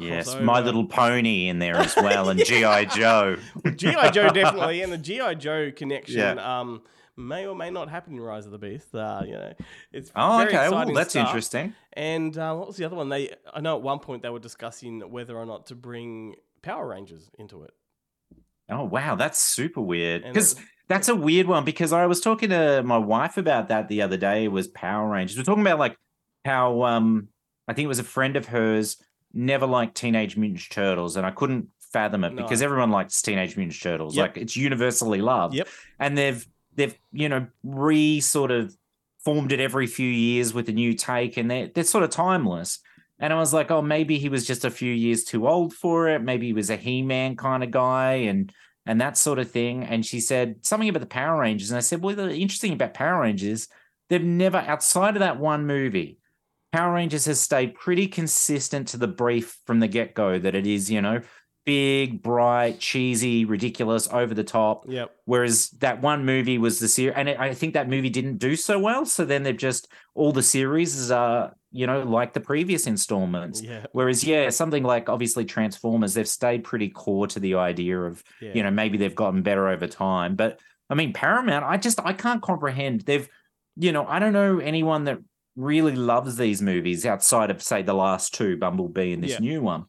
yes, My Little Pony in there as [LAUGHS] well, and GI Joe. G.I. Joe definitely. And the [LAUGHS] G.I. Joe connection Yeah. um, may or may not happen in Rise of the Beast. Uh, you know, it's Oh, okay. Well, that's stuff. interesting. And uh, what was the other one? They I know at one point they were discussing whether or not to bring Power Rangers into it. Oh wow, that's super weird. Because that's a weird one. Because I was talking to my wife about that the other day. Was Power Rangers? We're talking about like how um I think it was a friend of hers never liked Teenage Mutant Turtles, and I couldn't fathom it No. because everyone likes Teenage Mutant Turtles. Yep. Like it's universally loved. Yep. And they've they've you know re sort of formed it every few years with a new take, and they're they're sort of timeless. And I was like, oh, maybe he was just a few years too old for it. Maybe he was a He-Man kind of guy, and and that sort of thing. And she said something about the Power Rangers, and I said, well, the interesting about Power Rangers, they've never outside of that one movie. Power Rangers has stayed pretty consistent to the brief from the get go that it is, you know, big, bright, cheesy, ridiculous, over the top. Yep. Whereas that one movie was the series, and it, I think that movie didn't do so well. So then they've just all the series are you know like the previous installments. Yeah. Whereas yeah, something like obviously Transformers, they've stayed pretty core to the idea of Yeah. you know maybe they've gotten better over time. But I mean Paramount, I just I can't comprehend they've you know I don't know anyone that really loves these movies outside of say the last two, Bumblebee and this Yeah. new one.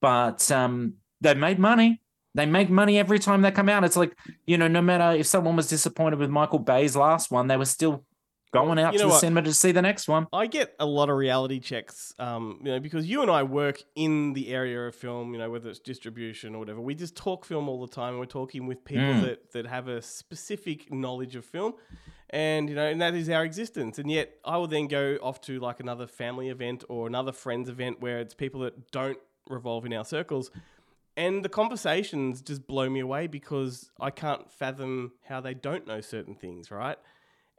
But um, they've made money. They make money every time they come out. It's like, you know, no matter if someone was disappointed with Michael Bay's last one, they were still going out you to the what? cinema to see the next one. I get a lot of reality checks, um, you know, because you and I work in the area of film, you know, whether it's distribution or whatever. We just talk film all the time. and We're talking with people Mm. that, that have a specific knowledge of film, and you know, and that is our existence. And yet, I will then go off to like another family event or another friends event where it's people that don't revolve in our circles, and the conversations just blow me away because I can't fathom how they don't know certain things, right?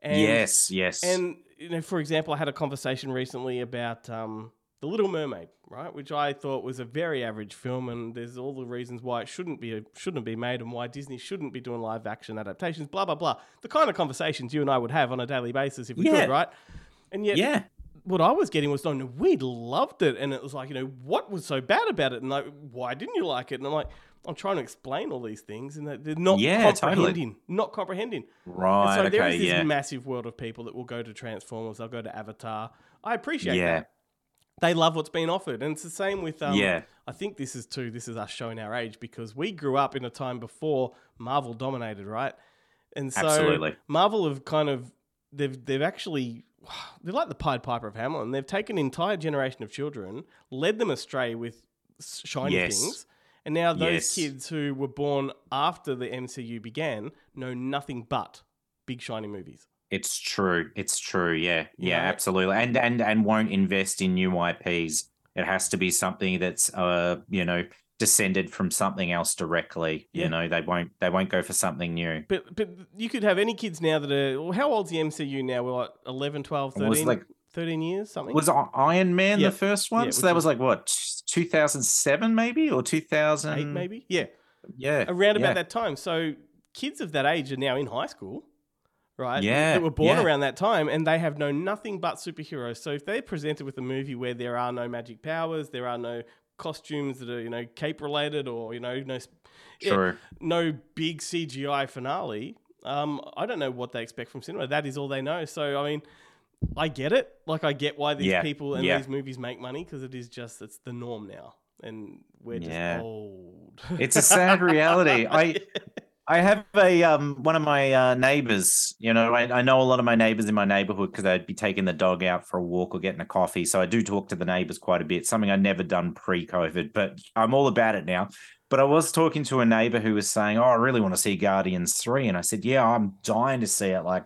And, yes, yes. and you know, for example, I had a conversation recently about um, the Little Mermaid, right, which I thought was a very average film, and there's all the reasons why it shouldn't be shouldn't be made, and why Disney shouldn't be doing live action adaptations. Blah blah blah. The kind of conversations you and I would have on a daily basis if we Yeah. could, right? And yet, yeah. What I was getting was, no, we loved it, and it was like, you know, what was so bad about it, and like, why didn't you like it? And I'm like, I'm trying to explain all these things, and they're- not Yeah, totally. comprehending, not comprehending. And Right. so there okay. is this Yeah. massive world of people that will go to Transformers, they'll go to Avatar. I appreciate Yeah. that. They love what's being offered. And it's the same with um Yeah. I think this is too this is us showing our age because we grew up in a time before Marvel dominated, right? And so Absolutely. Marvel have kind of they've they've actually [SIGHS] they're like the Pied Piper of Hamelin. They've taken an entire generation of children, led them astray with shiny Yes. things, and now those Yes. kids who were born after the MCU began know nothing but big shiny movies. It's true. It's true. Yeah. Yeah, know? absolutely. And and and won't invest in new IPs. It has to be something that's uh, you know, descended from something else directly. Yeah. You know, they won't they won't go for something new. But but you could have any kids now that are well, how old's the MCU now? We're like 11, 12, was 13, like- 13 years, something. Was Iron Man Yeah. the first one? Yeah, so that was- was like what, 2007 maybe or 2000? eight maybe? Yeah. Yeah. around about that time. So kids of that age are now in high school, right? Yeah, That were born yeah. around that time and they have known nothing but superheroes. So if they're presented with a movie where there are no magic powers, there are no costumes that are, you know, cape related or, you know, no, sp- yeah, no big CGI finale, um, I don't know what they expect from cinema. That is all they know. So, I mean, I get it. Like, I get why these Yeah, people and yeah. these movies make money because it is just, it's the norm now. And we're just Yeah. old. It's a [LAUGHS] sad reality. I [LAUGHS] I have a um one of my uh, neighbors. You know, I, I know a lot of my neighbors in my neighborhood because I'd be taking the dog out for a walk or getting a coffee. So I do talk to the neighbors quite a bit. Something I'd never done pre-COVID, but I'm all about it now. But I was talking to a neighbor who was saying, "Oh, I really want to see Guardians 3. and I said, "Yeah, I'm dying to see it." Like,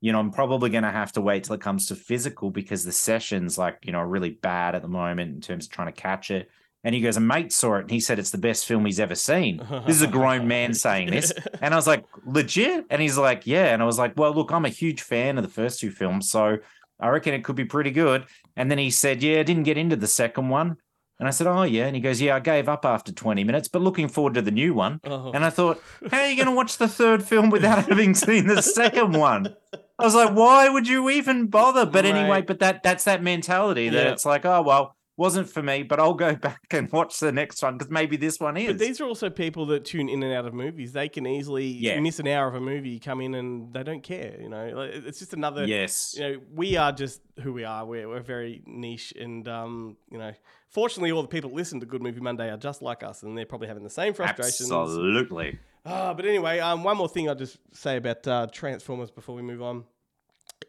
you know, I'm probably going to have to wait till it comes to physical because the sessions, like, you know, are really bad at the moment in terms of trying to catch it. And he goes, a mate saw it and he said it's the best film he's ever seen. This is a grown [LAUGHS] man saying this. And I was like, legit? And he's like, yeah. And I was like, well, look, I'm a huge fan of the first two films. So I reckon it could be pretty good. And then he said, yeah, I didn't get into the second one. And I said, oh, yeah. And he goes, yeah, I gave up after 20 minutes, but looking forward to the new one. Oh. And I thought, how are you going to watch the third film without [LAUGHS] having seen the second one? I was like, why would you even bother? But anyway, but that that's that mentality that Yeah. it's like, oh well, wasn't for me, but I'll go [LAUGHS] back and watch the next one because maybe this one is. But these are also people that tune in and out of movies. They can easily Yeah. miss an hour of a movie, come in, and they don't care. You know, it's just another. yes. You know, we are just who we are. We're, we're very niche, and um, you know, fortunately, all the people that listen to Good Movie Monday are just like us, and they're probably having the same frustrations. Absolutely. Ah, but anyway, um, one more thing I'll just say about uh, Transformers before we move on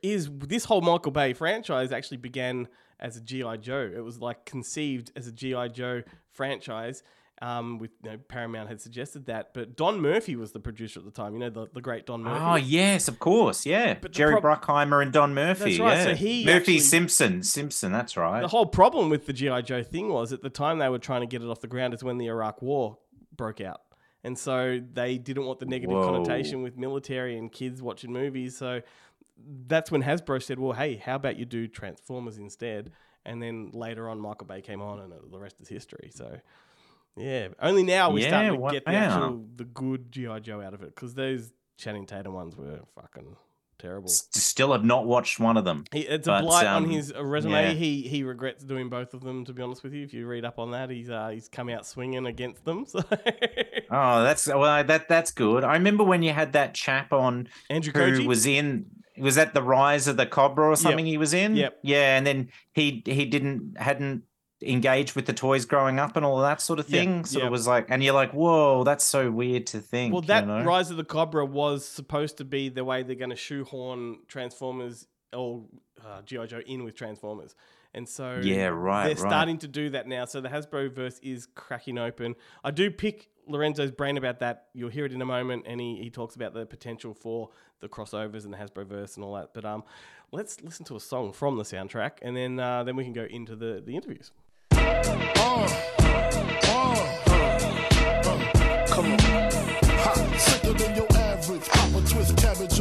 is this whole Michael Bay franchise actually began as a GI Joe. It was like conceived as a GI Joe franchise. Um, with you know, Paramount had suggested that, but Don Murphy was the producer at the time. You know, the, the great Don Murphy. Oh yes, of course, yeah. But Jerry prob- Bruckheimer and Don Murphy. That's right, Yeah. so he Murphy actually- Simpson. Simpson, that's right. The whole problem with the GI Joe thing was at the time they were trying to get it off the ground is when the Iraq War broke out, and so they didn't want the negative Whoa. connotation with military and kids watching movies. So that's when Hasbro said, "Well, hey, how about you do Transformers instead?" And then later on, Michael Bay came on, and the rest is history. So Yeah, only now we're Yeah, starting to what- get the yeah. actual the good GI Joe out of it because those Channing Tatum ones were fucking terrible. Still have not watched one of them. He, it's a But, blight on um, his uh, resume. yeah. He he regrets doing both of them. To be honest with you, if you read up on that, he's uh, he's come out swinging against them. [LAUGHS] So Oh, that's well, that that's good. I remember when you had that chap on Andrew who Koji was in was that the Rise of the Cobra or something he was in? Yep. Yeah, and then he he didn't hadn't engaged with the toys growing up and all that sort of thing. So yeah. of was like, and you're like, whoa, that's so weird to think. Well, that you know? Rise of the Cobra was supposed to be the way they're going to shoehorn Transformers or uh, GI Joe in with Transformers, and so Yeah, right, They're right. starting to do that now. So the Hasbro verse is cracking open. I do pick Lorenzo's brain about that. You'll hear it in a moment, and he, he talks about the potential for the crossovers and the Hasbro verse and all that. But um, let's listen to a song from the soundtrack, and then uh, then we can go into the the interviews. Come on. Ha, sicker than your average. Papa twist cabbage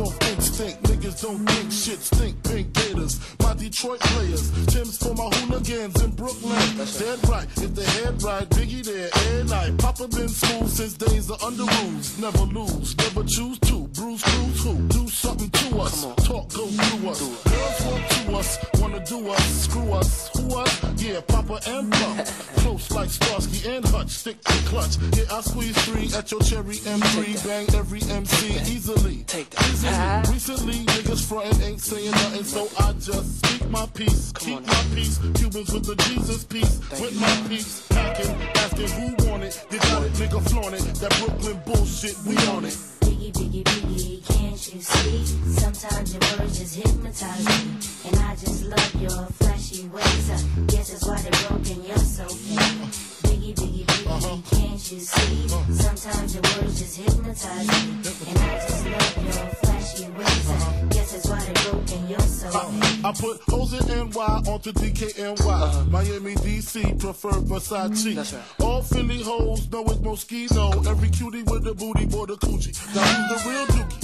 instinct. Niggas don't think shit stink. Pink gators. My Detroit players. Tim's for my hooligans in Brooklyn. Dead right. If the head right, Biggie there. Air night. Papa been smooth since days of Underoos. Never lose. Never choose to. Bruise, cruise who? Do something to us. Talk, go through us. Girls walk to us. Wanna do us. Screw us. Who us? Yeah, Papa and Pump. [LAUGHS] Close like Starsky and Hutch. Stick to clutch. Yeah, I squeeze three at your cherry M3. Bang every MC easily. Take that. Easily. Recently, niggas frontin' ain't saying nothing, so I just speak my peace. Keep my peace. Cubans with the Jesus peace. with my peace. Packing, asking who want it. You got it, nigga flaunt it. That Brooklyn bullshit, we on it. Biggie, biggie, biggie, can't you see? Sometimes your words just hypnotize me. And I just love your flashy ways. I guess that's why they're broken, you're so fake. Biggie, biggie, biggie, uh-huh. can't you see? Uh-huh. Sometimes your words just hypnotize me. And I just love your flashy ways. I uh-huh. guess that's why they're broken, you're so fake. I put hoes in NY onto DKNY. Miami, DC, prefer Versace. Mm-hmm. That's right. All Philly hoes know it's Moschino. Every cutie with a booty, boy, the coochie. Now who's the real dookie?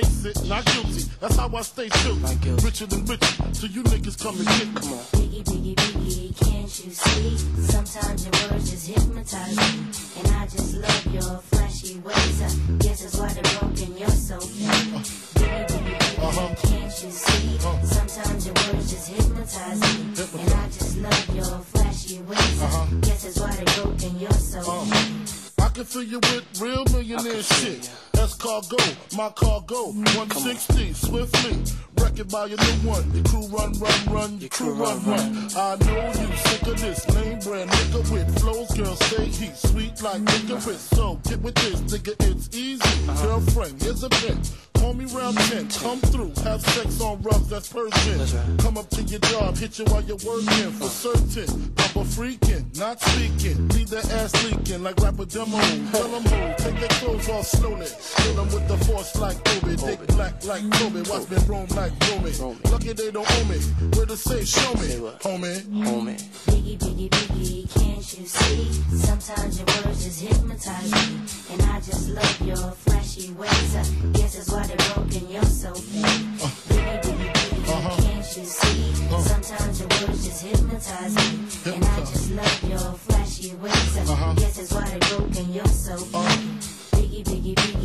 Face it, not guilty. That's how I stay true. Not guilty. Richer than richer, so you niggas come and get me. Come on. Biggie, biggie, biggie, can't you see? Sometimes your words just hypnotize me. And I just love your flashy ways. I guess that's why they're broken, you're so fake. Biggie, biggie, biggie, can't you see? Uh-huh. Sometimes your words just hypnotize me. And I just love your flashy ways. I uh-huh. guess that's why they're broken, you're so fake. I can fill you with real millionaire shit. That's cargo, my cargo. 160, swiftly. It by your new one. Your crew run, run, run. Your crew run, run. I know you sick of this lame brand nigga with flows. Girl, say he's sweet like licorice. So get with this, nigga, it's easy. Uh-huh. Girlfriend, here's a bitch. Call me round 10, come through, have sex on rugs, that's Persian. That's right. Come up to your job, hit you while you're working for certain. Papa freaking, not speaking. Leave that ass leaking like rapper demo. [LAUGHS] Tell them who, take their clothes off slowly. Kill them with the force like Obi. Dick black like Kobe. Watch me roam like Romy. Lucky they don't owe me. Where to say, show me, homie. Homie. Biggie, biggie, biggie, can't you see? Sometimes your words just hypnotize me. And I just love your flashy ways. I guess that's why they're broken, you're so fake. Biggie, biggie, biggie, uh-huh. can't you see? Uh-huh. Sometimes your words just hypnotize me. And I just love your flashy ways. I uh-huh. guess that's why they're broken, you're so fake. Biggie, biggie, biggie,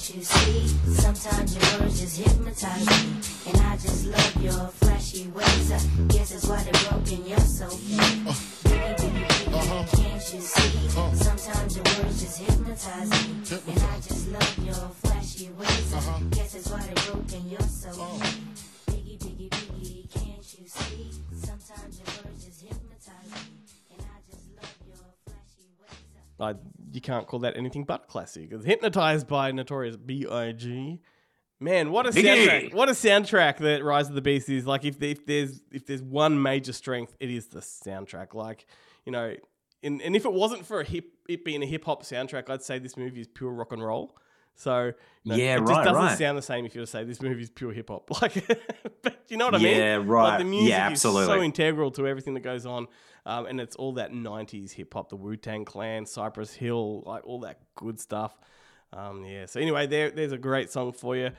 can't you see? Sometimes your words just hypnotize me. And I just love your flashy ways. I guess that's why they're broken, you're so fake. Uh, biggie, uh-huh. biggie, biggie, can't you see? Uh-huh. Sometimes your words just hypnotize me. And I just love your flashy ways. I uh-huh. guess that's why they're broken, you're so fake. Oh. Biggie, biggie, biggie, can't you see? Sometimes your words just hypnotize me. And I just love your flashy ways. I I, you can't call that anything but classic. It's hypnotized by Notorious B.I.G. Man, what a soundtrack! What a soundtrack that Rise of the Beast is. Like, if if there's if there's one major strength, it is the soundtrack. Like, you know, and, and if it wasn't for a hip it being a hip hop soundtrack, I'd say this movie is pure rock and roll. So know, Yeah, it just doesn't right. sound the same if you were to say this movie is pure hip hop. [LAUGHS] Like, but you know what I mean? Yeah, Like right. the music Yeah, is so integral to everything that goes on, um, and it's all that '90s hip hop, the Wu Tang Clan, Cypress Hill, like all that good stuff. Um, yeah. So anyway, there, there's a great song for you.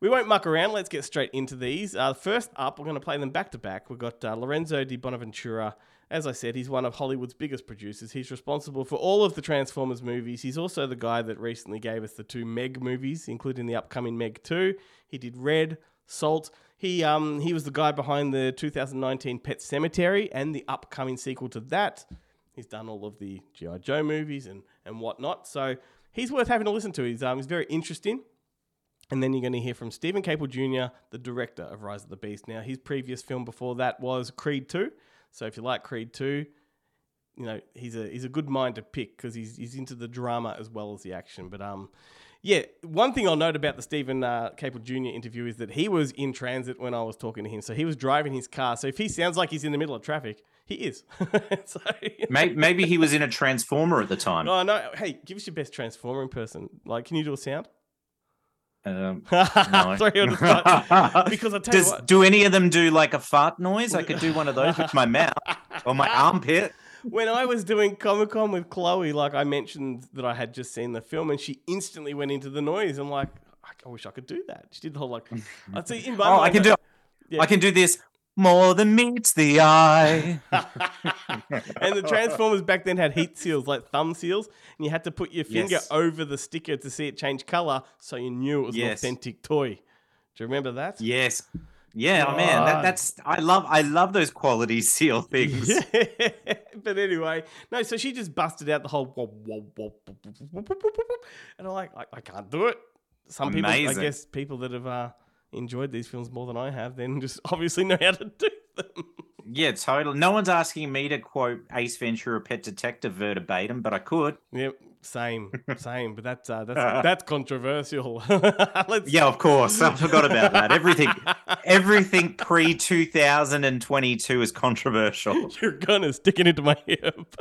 We won't muck around. Let's get straight into these. Uh, first up, we're going to play them back to back. We've got uh, Lorenzo di Bonaventura. As I said, he's one of Hollywood's biggest producers. He's responsible for all of the Transformers movies. He's also the guy that recently gave us the two Meg movies, including the upcoming Meg 2. He did Red, Salt. He um he was the guy behind the 2019 Pet Sematary and the upcoming sequel to that. He's done all of the GI Joe movies and and whatnot. So he's worth having a listen to. He's um he's very interesting. And then you're going to hear from Steven Caple Jr., the director of Rise of the Beast. Now, his previous film before that was Creed 2. So if you like Creed 2, you know, he's a he's a good mind to pick because he's he's into the drama as well as the action. But um, yeah, one thing I'll note about the Steven uh, Caple Jr. interview is that he was in transit when I was talking to him. So he was driving his car. So if he sounds like he's in the middle of traffic, he is. [LAUGHS] so, Maybe, maybe he was in a transformer at the time. Oh no! Hey, give us your best transformer in person. Like, can you do a sound? Um, Sorry, on the spot. because I tell you what, do any of them do like a fart noise? I could do one of those with my [LAUGHS] mouth or my armpit. when I was doing Comic Con with Chloe, like I mentioned that I had just seen the film, and she instantly went into the noise. I'm like, I I wish I could do that. She did the whole like, [LAUGHS] I'd see in my Oh, I can do. Yeah. I can do this more than meets the eye. and the Transformers back then had heat seals, like thumb seals, and you had to put your finger yes. over the sticker to see it change color so you knew it was yes. an authentic toy. Do you remember that? Yes. Yeah, oh, man, that, that's I love I love those quality seal things. Yeah. but anyway, no. So she just busted out the whole, whoa, whoa, whoa, and I'm like, I, I, can't do it. Some Amazing. people, I guess, people that have uh, enjoyed these films more than I have, then [LAUGHS] just obviously know how to do them. Yeah, totally. No one's asking me to quote Ace Ventura: Pet Detective verbatim, but I could. Yep, same, [LAUGHS] same. But that's uh, that's [LAUGHS] that's controversial. Yeah, of course. I forgot about that. Everything, everything pre two thousand and twenty two is controversial. Your gun is sticking into my hip.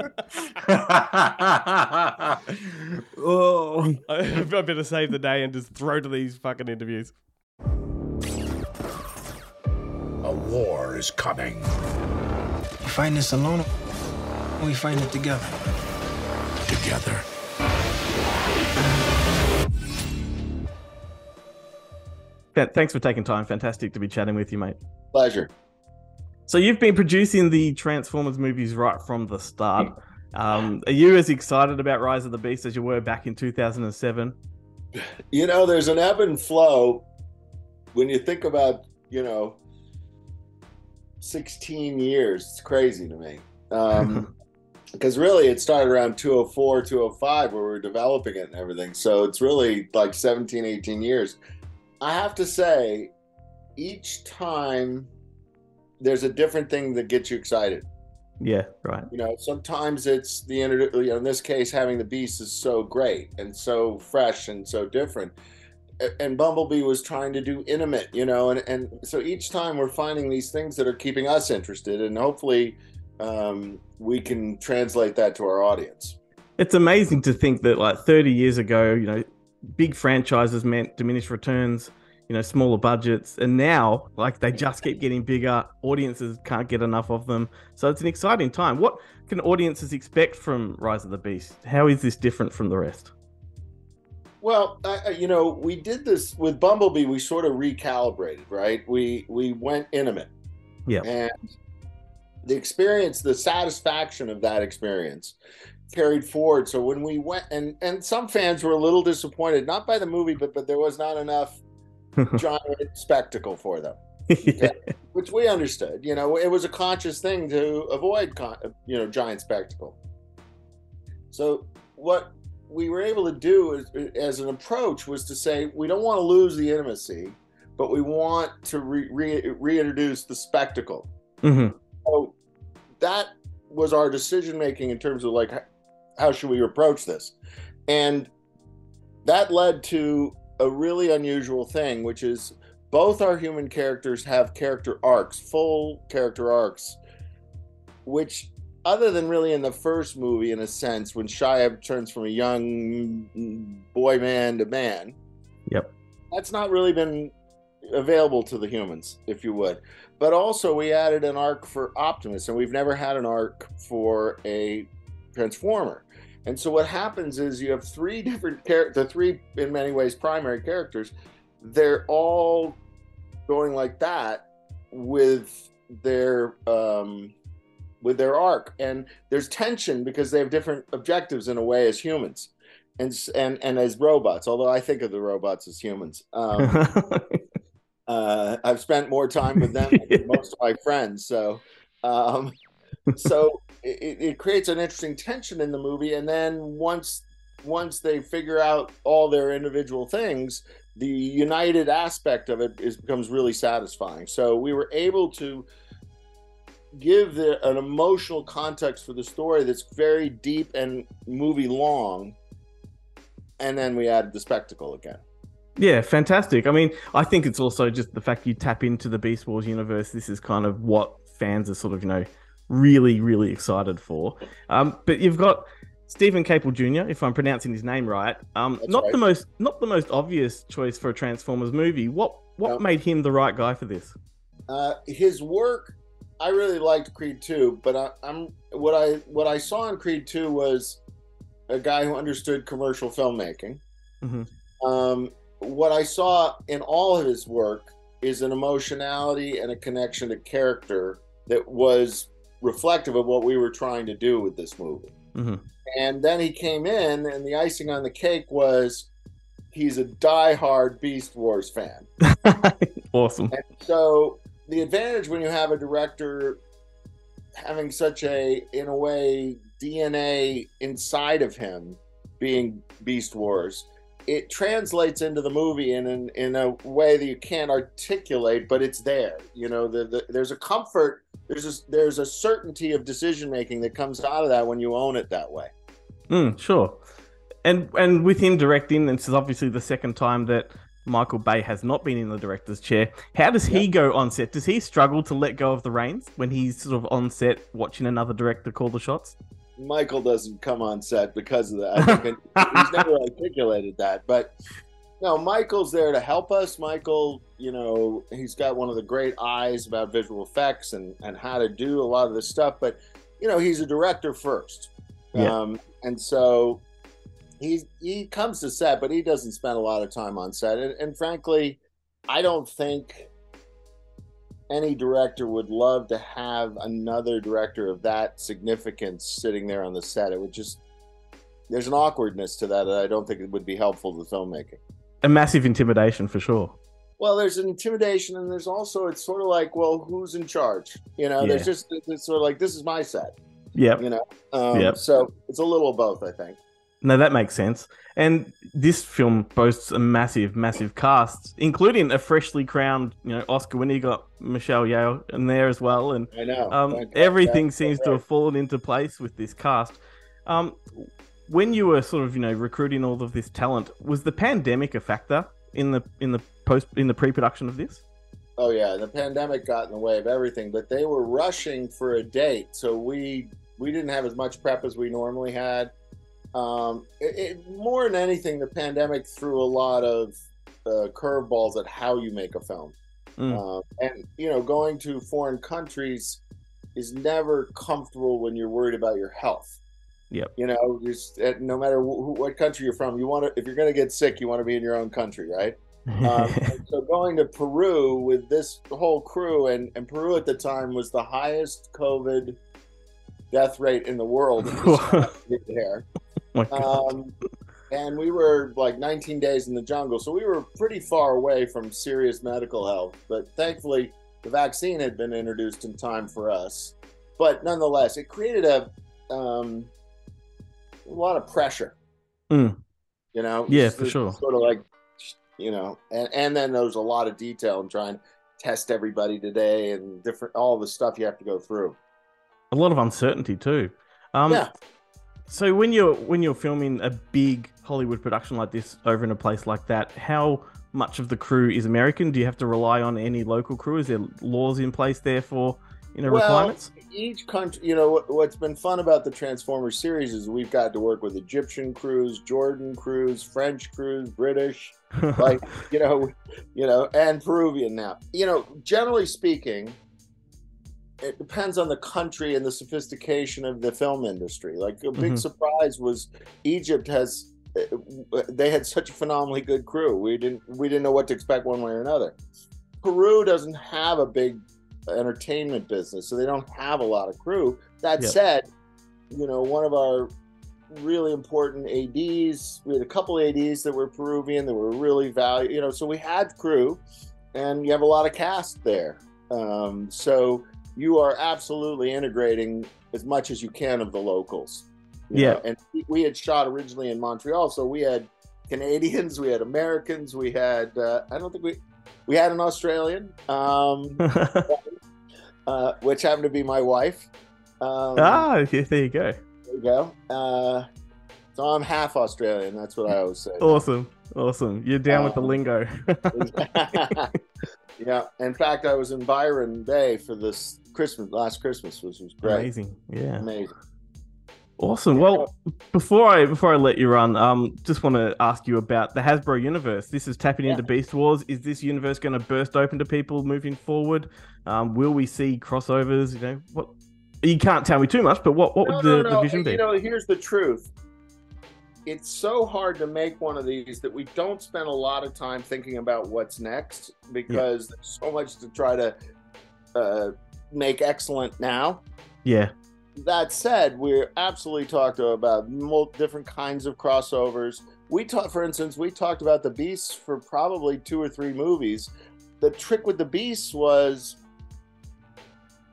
oh, I I better save the day and just throw to these fucking interviews. A war is coming. You fighting this alone or we fighting it together? Together. Thanks for taking time. Fantastic to be chatting with you, mate. Pleasure. So you've been producing the Transformers movies right from the start. Um, are you as excited about Rise of the Beast as you were back in 2007? You know, there's an ebb and flow when you think about, you know, 16 years. It's crazy to me. Um, [LAUGHS] because really it started around 204, 205 where we were developing it and everything. So it's really like 17, 18 years. I have to say, each time there's a different thing that gets you excited. Yeah, right. You know, sometimes it's the you know, in this case, having the beast is so great and so fresh and so different. And Bumblebee was trying to do intimate, you know, and, and so each time we're finding these things that are keeping us interested, and hopefully um, we can translate that to our audience. It's amazing to think that like 30 years ago, you know, big franchises meant diminished returns, you know, smaller budgets, and now like they just keep getting bigger. Audiences can't get enough of them, so it's an exciting time. What can audiences expect from Rise of the Beast? How is this different from the rest? Well, I, I- you know, we did this with Bumblebee. We sort of recalibrated, right? We we went intimate, Yeah. and the experience, the satisfaction of that experience, carried forward. So when we went, and and some fans were a little disappointed, not by the movie, but but there was not enough [LAUGHS] giant spectacle for them, yeah. which we understood. You know, it was a conscious thing to avoid, con- you know, giant spectacle. So what we were able to do as, as an approach was to say we don't want to lose the intimacy, but we want to re- re- reintroduce the spectacle. hmm So that was our decision making in terms of like how should we approach this, and that led to a really unusual thing, which is both our human characters have character arcs, full character arcs, which other than really in the first movie, in a sense, when Shia turns from a young boy man to man, Yep. that's not really been available to the humans, if you would. But also, we added an arc for Optimus, and we've never had an arc for a Transformer. And so, what happens is you have three different characters, the three, in many ways, primary characters. They're all going like that with their um, with their arc, and there's tension because they have different objectives in a way as humans, and and and as robots. Although I think of the robots as humans. Um, [LAUGHS] uh, I've spent more time with them than [LAUGHS] most of my friends. So, um, so [LAUGHS] it, it creates an interesting tension in the movie. And then once once they figure out all their individual things, the united aspect of it is becomes really satisfying. So we were able to give the, an emotional context for the story that's very deep and movie long. And then we add the spectacle again. Yeah, fantastic. I mean, I think it's also just the fact you tap into the Beast Wars universe. This is kind of what fans are sort of, you know, really, really excited for. Um, but you've got Steven Caple Jr., if I'm pronouncing his name right. Um, not right. the most, not the most obvious choice for a Transformers movie. What, what No. made him the right guy for this? Uh, his work, I really liked Creed 2, but I, I'm what I what I saw in Creed 2 was a guy who understood commercial filmmaking. Mhm. Um, what I saw in all of his work is an emotionality and a connection to character that was reflective of what we were trying to do with this movie. Mhm. And then he came in, and the icing on the cake was he's a diehard Beast Wars fan. [LAUGHS] Awesome. And so the advantage when you have a director having such a, in a way, DNA inside of him being Beast Wars, it translates into the movie in in, in a way that you can't articulate, but it's there. You know, the, the, there's a comfort, there's a, there's a certainty of decision making that comes out of that when you own it that way. Mm, sure. And and with him directing, this is obviously the second time that Michael Bay has not been in the director's chair. How does he go on set? Does he struggle to let go of the reins when he's sort of on set watching another director call the shots? Michael doesn't come on set because of that. [LAUGHS] He's never articulated that, but no, Michael's there to help us. Michael, you know, he's got one of the great eyes about visual effects and and how to do a lot of this stuff. But you know, he's a director first, Yeah. um, and so he he comes to set, but he doesn't spend a lot of time on set. And, and frankly, I don't think any director would love to have another director of that significance sitting there on the set. It would just there's an awkwardness to that that I don't think it would be helpful to filmmaking. A massive intimidation for sure. Well, there's an intimidation, and there's also it's sort of like, well, who's in charge? You know, there's just it's sort of like this is my set. Yep. You know, um, Yep. so it's a little of both, I think. No, that makes sense. And this film boasts a massive, massive cast, including a freshly crowned, you know, Oscar winner. You got Michelle Yeoh in there as well, and I know. um, God. everything seems to have fallen into place with this cast. Um, when you were sort of, you know, recruiting all of this talent, was the pandemic a factor in the in the post in the pre-production of this? Oh yeah, the pandemic got in the way of everything, but they were rushing for a date, so we we didn't have as much prep as we normally had. Um, it, it, more than anything, the pandemic threw a lot of uh, curveballs at how you make a film, Mm. um, and you know, going to foreign countries is never comfortable when you're worried about your health. Yep. You know, just, uh, no matter wh- what country you're from, you want to if you're going to get sick, you want to be in your own country, right? um, [LAUGHS] so going to Peru with this whole crew, and, and Peru at the time was the highest COVID death rate in the world. [LAUGHS] there. My God. Um, and we were like 19 days in the jungle, so we were pretty far away from serious medical help. But thankfully, the vaccine had been introduced in time for us. But nonetheless, it created a um, a lot of pressure. Mm. You know, Yeah, for sure. Sort of like, you know, and and then there's a lot of detail in trying to test everybody today and different all the stuff you have to go through. a lot of uncertainty too. Um, Yeah. So when you're when you're filming a big Hollywood production like this over in a place like that, how much of the crew is American? Do you have to rely on any local crew? Is there laws in place there for you know, Well, requirements? Each country, you know, what- what's been fun about the Transformers series is we've got to work with Egyptian crews, Jordan crews, French crews, British, [LAUGHS] like you know, you know, and Peruvian now. You know, generally speaking, it depends on the country and the sophistication of the film industry. Like a big Mhm. surprise was Egypt has uh, they had such a phenomenally good crew. We didn't we didn't know what to expect one way or another. Peru doesn't have a big entertainment business, so they don't have a lot of crew. That Yep. said, you know, one of our really important ADs, we had a couple ADs that were Peruvian that were really valued, you know, so we had crew and you have a lot of cast there. Um, so you are absolutely integrating as much as you can of the locals. Yeah. know, And we- had shot originally in Montreal, so we had Canadians, we had Americans, we had, uh, I don't think we, we had an Australian, um, [LAUGHS] uh, which happened to be my wife. Um, ah, there you go. There you go. Uh, so I'm half Australian. That's what I always say. Awesome, awesome. You're down with the Um, lingo. [LAUGHS] yeah. In fact, I was in Byron Bay for this Christmas, last Christmas, which was great. Amazing. Yeah. Amazing. Awesome. Well, before I before I let you run, um, just want to ask you about the Hasbro universe. This is tapping into Beast Wars. Is this universe going to burst open to people moving forward? Um, will we see crossovers? You know what? You can't tell me too much, but what what No, would the, no. the vision be? You know, here's the truth. It's so hard to make one of these that we don't spend a lot of time thinking about what's next because there's so much to try to uh, make excellent now. yeah. that said, we're absolutely talked about different kinds of crossovers. We talked, for instance, we talked about the Beasts for probably two or three movies. The trick with the Beasts was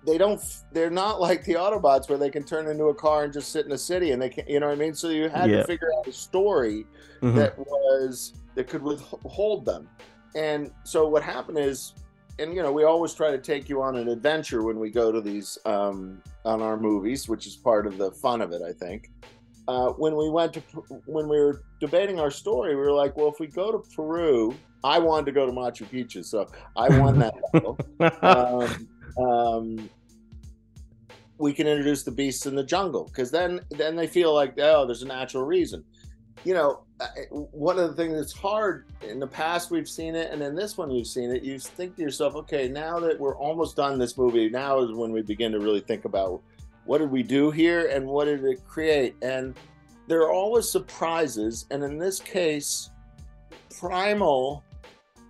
they don't, they're not like the Autobots where they can turn into a car and just sit in a city and they can, you know what I mean? So you had Yeah. to figure out a story Mhm. that was that could withhold them. And so what happened is, and you know, we always try to take you on an adventure when we go to these um, on our movies, which is part of the fun of it, I think. Uh, when we went to when we were debating our story, we were like, well, if we go to Peru, I wanted to go to Machu Picchu, so I won that [LAUGHS] battle. um, um, we can introduce the beasts in the jungle because then then they feel like oh, there's a natural reason. You know, uh, one of the things that's hard in the past we've seen it, and in this one you've seen it. You think to yourself, okay, now that we're almost done this movie, now is when we begin to really think about what did we do here and what did it create. And there are always surprises, and in this case, Primal.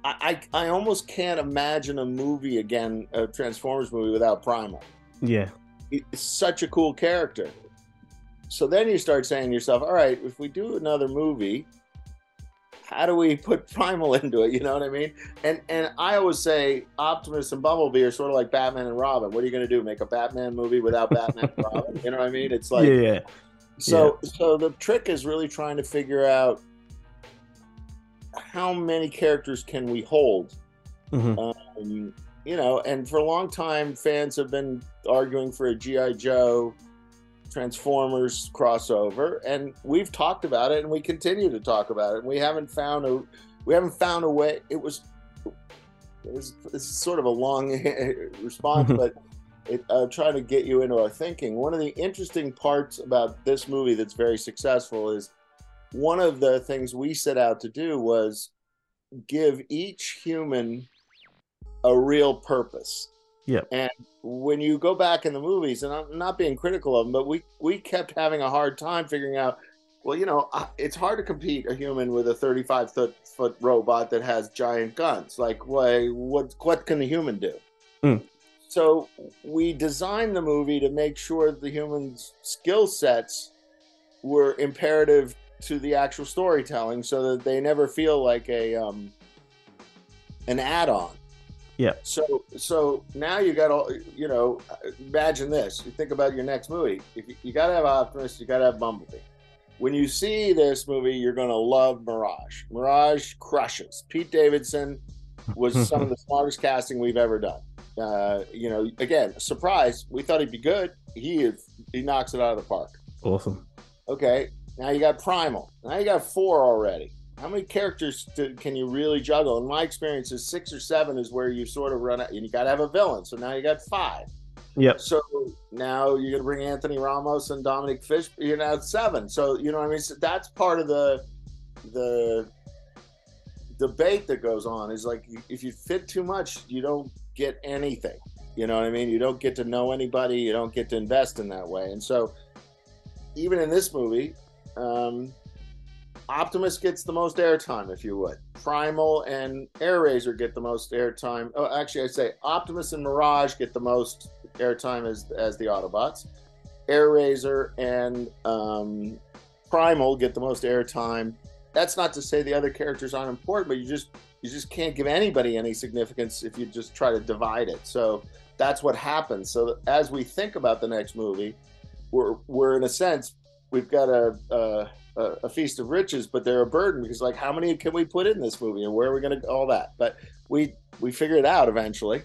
I, I, I almost can't imagine a movie again, a Transformers movie without Primal Yeah. it's such a cool character. So then you start saying to yourself, all right, if we do another movie, how do we put [LAUGHS] Primal into it? You know what I mean? And and I always say Optimus and Bumblebee are sort of like Batman and Robin. What are you going to do? Make a Batman movie without Batman and Robin? You know what I mean? It's [LAUGHS] like yeah, yeah. so so the trick is really trying to figure out how many characters can we hold Mhm. um, you know, and for a long time, fans have been arguing for a GI Joe Transformers crossover, and we've talked about it, and we continue to talk about it. And we haven't found a we haven't found a way. It was it was it's sort of a long [LAUGHS] response, but it, uh, trying to get you into our thinking. One of the interesting parts about this movie that's very successful is one of the things we set out to do was give each human a real purpose. Yep. And when you go back in the movies, and I'm not being critical of them, but we we kept having a hard time figuring out. Well, you know, it's hard to compete a human with a 35 foot, foot robot that has giant guns. Like, why? What what can a human do? Mm. So we designed the movie to make sure the humans' skill sets were imperative to the actual storytelling, so that they never feel like a um, an add-on. Yeah. So so now you got all you know. Imagine this. You think about your next movie. If you, you got to have Optimus, you got to have Bumblebee. When you see this movie, you're going to love Mirage. Mirage crushes. Pete Davidson was [LAUGHS] some of the smartest casting we've ever done. Uh, you know, again, surprise. We thought he'd be good. He is, he knocks it out of the park. Awesome. Okay, now you got Primal. Now you got four already. How many characters do, can you really juggle? In my experience, is six or seven is where you sort of run out. And you got to have a villain. So now you got five. Yep. So now you're gonna bring Anthony Ramos and Dominique Fish. You're now at seven. So you know what I mean. So that's part of the the debate that goes on. Is like if you fit too much, you don't get anything. You know what I mean? You don't get to know anybody. You don't get to invest in that way. And so even in this movie, um, Optimus gets the most airtime, if you would. Primal and Airazor get the most airtime. Oh, actually, I say Optimus and Mirage get the most airtime as as the Autobots. Airazor and um, Primal get the most airtime. That's not to say the other characters aren't important, but you just you just can't give anybody any significance if you just try to divide it. So that's what happens. So as we think about the next movie, we're we're in a sense we've got a, a a feast of riches, but they're a burden because like how many can we put in this movie and where are we going to all that? But we we figure it out eventually.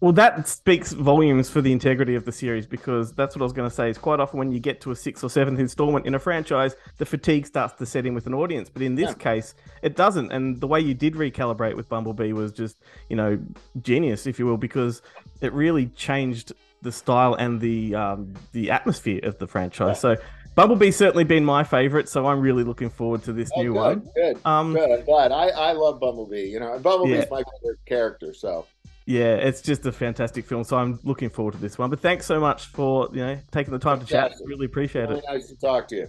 Well, that speaks volumes for the integrity of the series because that's what I was going to say. Is quite often when you get to a sixth or seventh installment in a franchise, the fatigue starts to set in with an audience. But in this Yeah. case, it doesn't. And the way you did recalibrate with Bumblebee was just, you know, genius, if you will, because it really changed the style and the um, the atmosphere of the franchise. So Bumblebee's certainly been my favorite. So I'm really looking forward to this Oh, new good, one. Good, Um, good. I'm glad. I, I love Bumblebee. You know, Bumblebee's Yeah. my favorite character. So Yeah, it's just a fantastic film. So I'm looking forward to this one. But thanks so much for you know taking the time to chat. Really appreciate really it. nice to talk to you.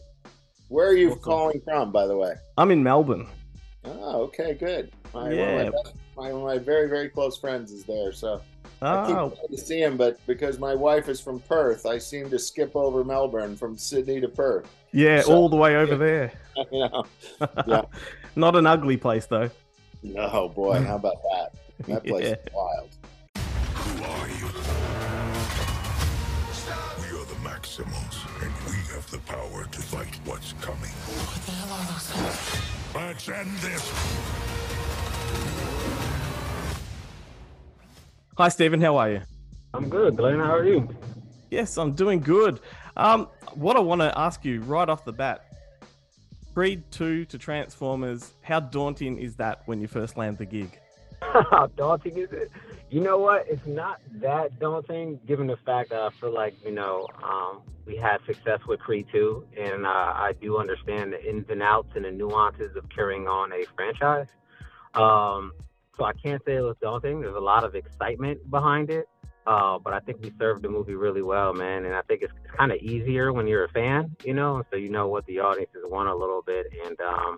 Where are you calling from, by the way? I'm in Melbourne. Oh, okay, good. My, Yeah. one, of my, best- my, one of my very, very close friends is there. So I keep ah. Oh, trying to see him, but because my wife is from Perth, I seem to skip over Melbourne from Sydney to Perth. yeah, So- all the way over there. [LAUGHS] you know, [LAUGHS] Yeah. Not an ugly place though. no boy, how about that? That [LAUGHS] place Yeah. is wild. Who are you? We are the Maximals, and we have the power to fight what's coming. What the hell are those Let's end this. Hi, Steven. How are you? I'm good, Glenn. How are you? Yes, I'm doing good. Um, what I want to ask you right off the bat: Creed Two to Transformers. How daunting is that when you first land the gig? How [LAUGHS] daunting is it? You know what? It's not that daunting, given the fact that I feel like you know um, we had success with Creed 2, and uh, I do understand the ins and outs and the nuances of carrying on a franchise. Um, so I can't say it was daunting. There's a lot of excitement behind it, uh, but I think we served the movie really well, man. And I think it's, it's kind of easier when you're a fan, you know, so you know what the audiences want a little bit, and um,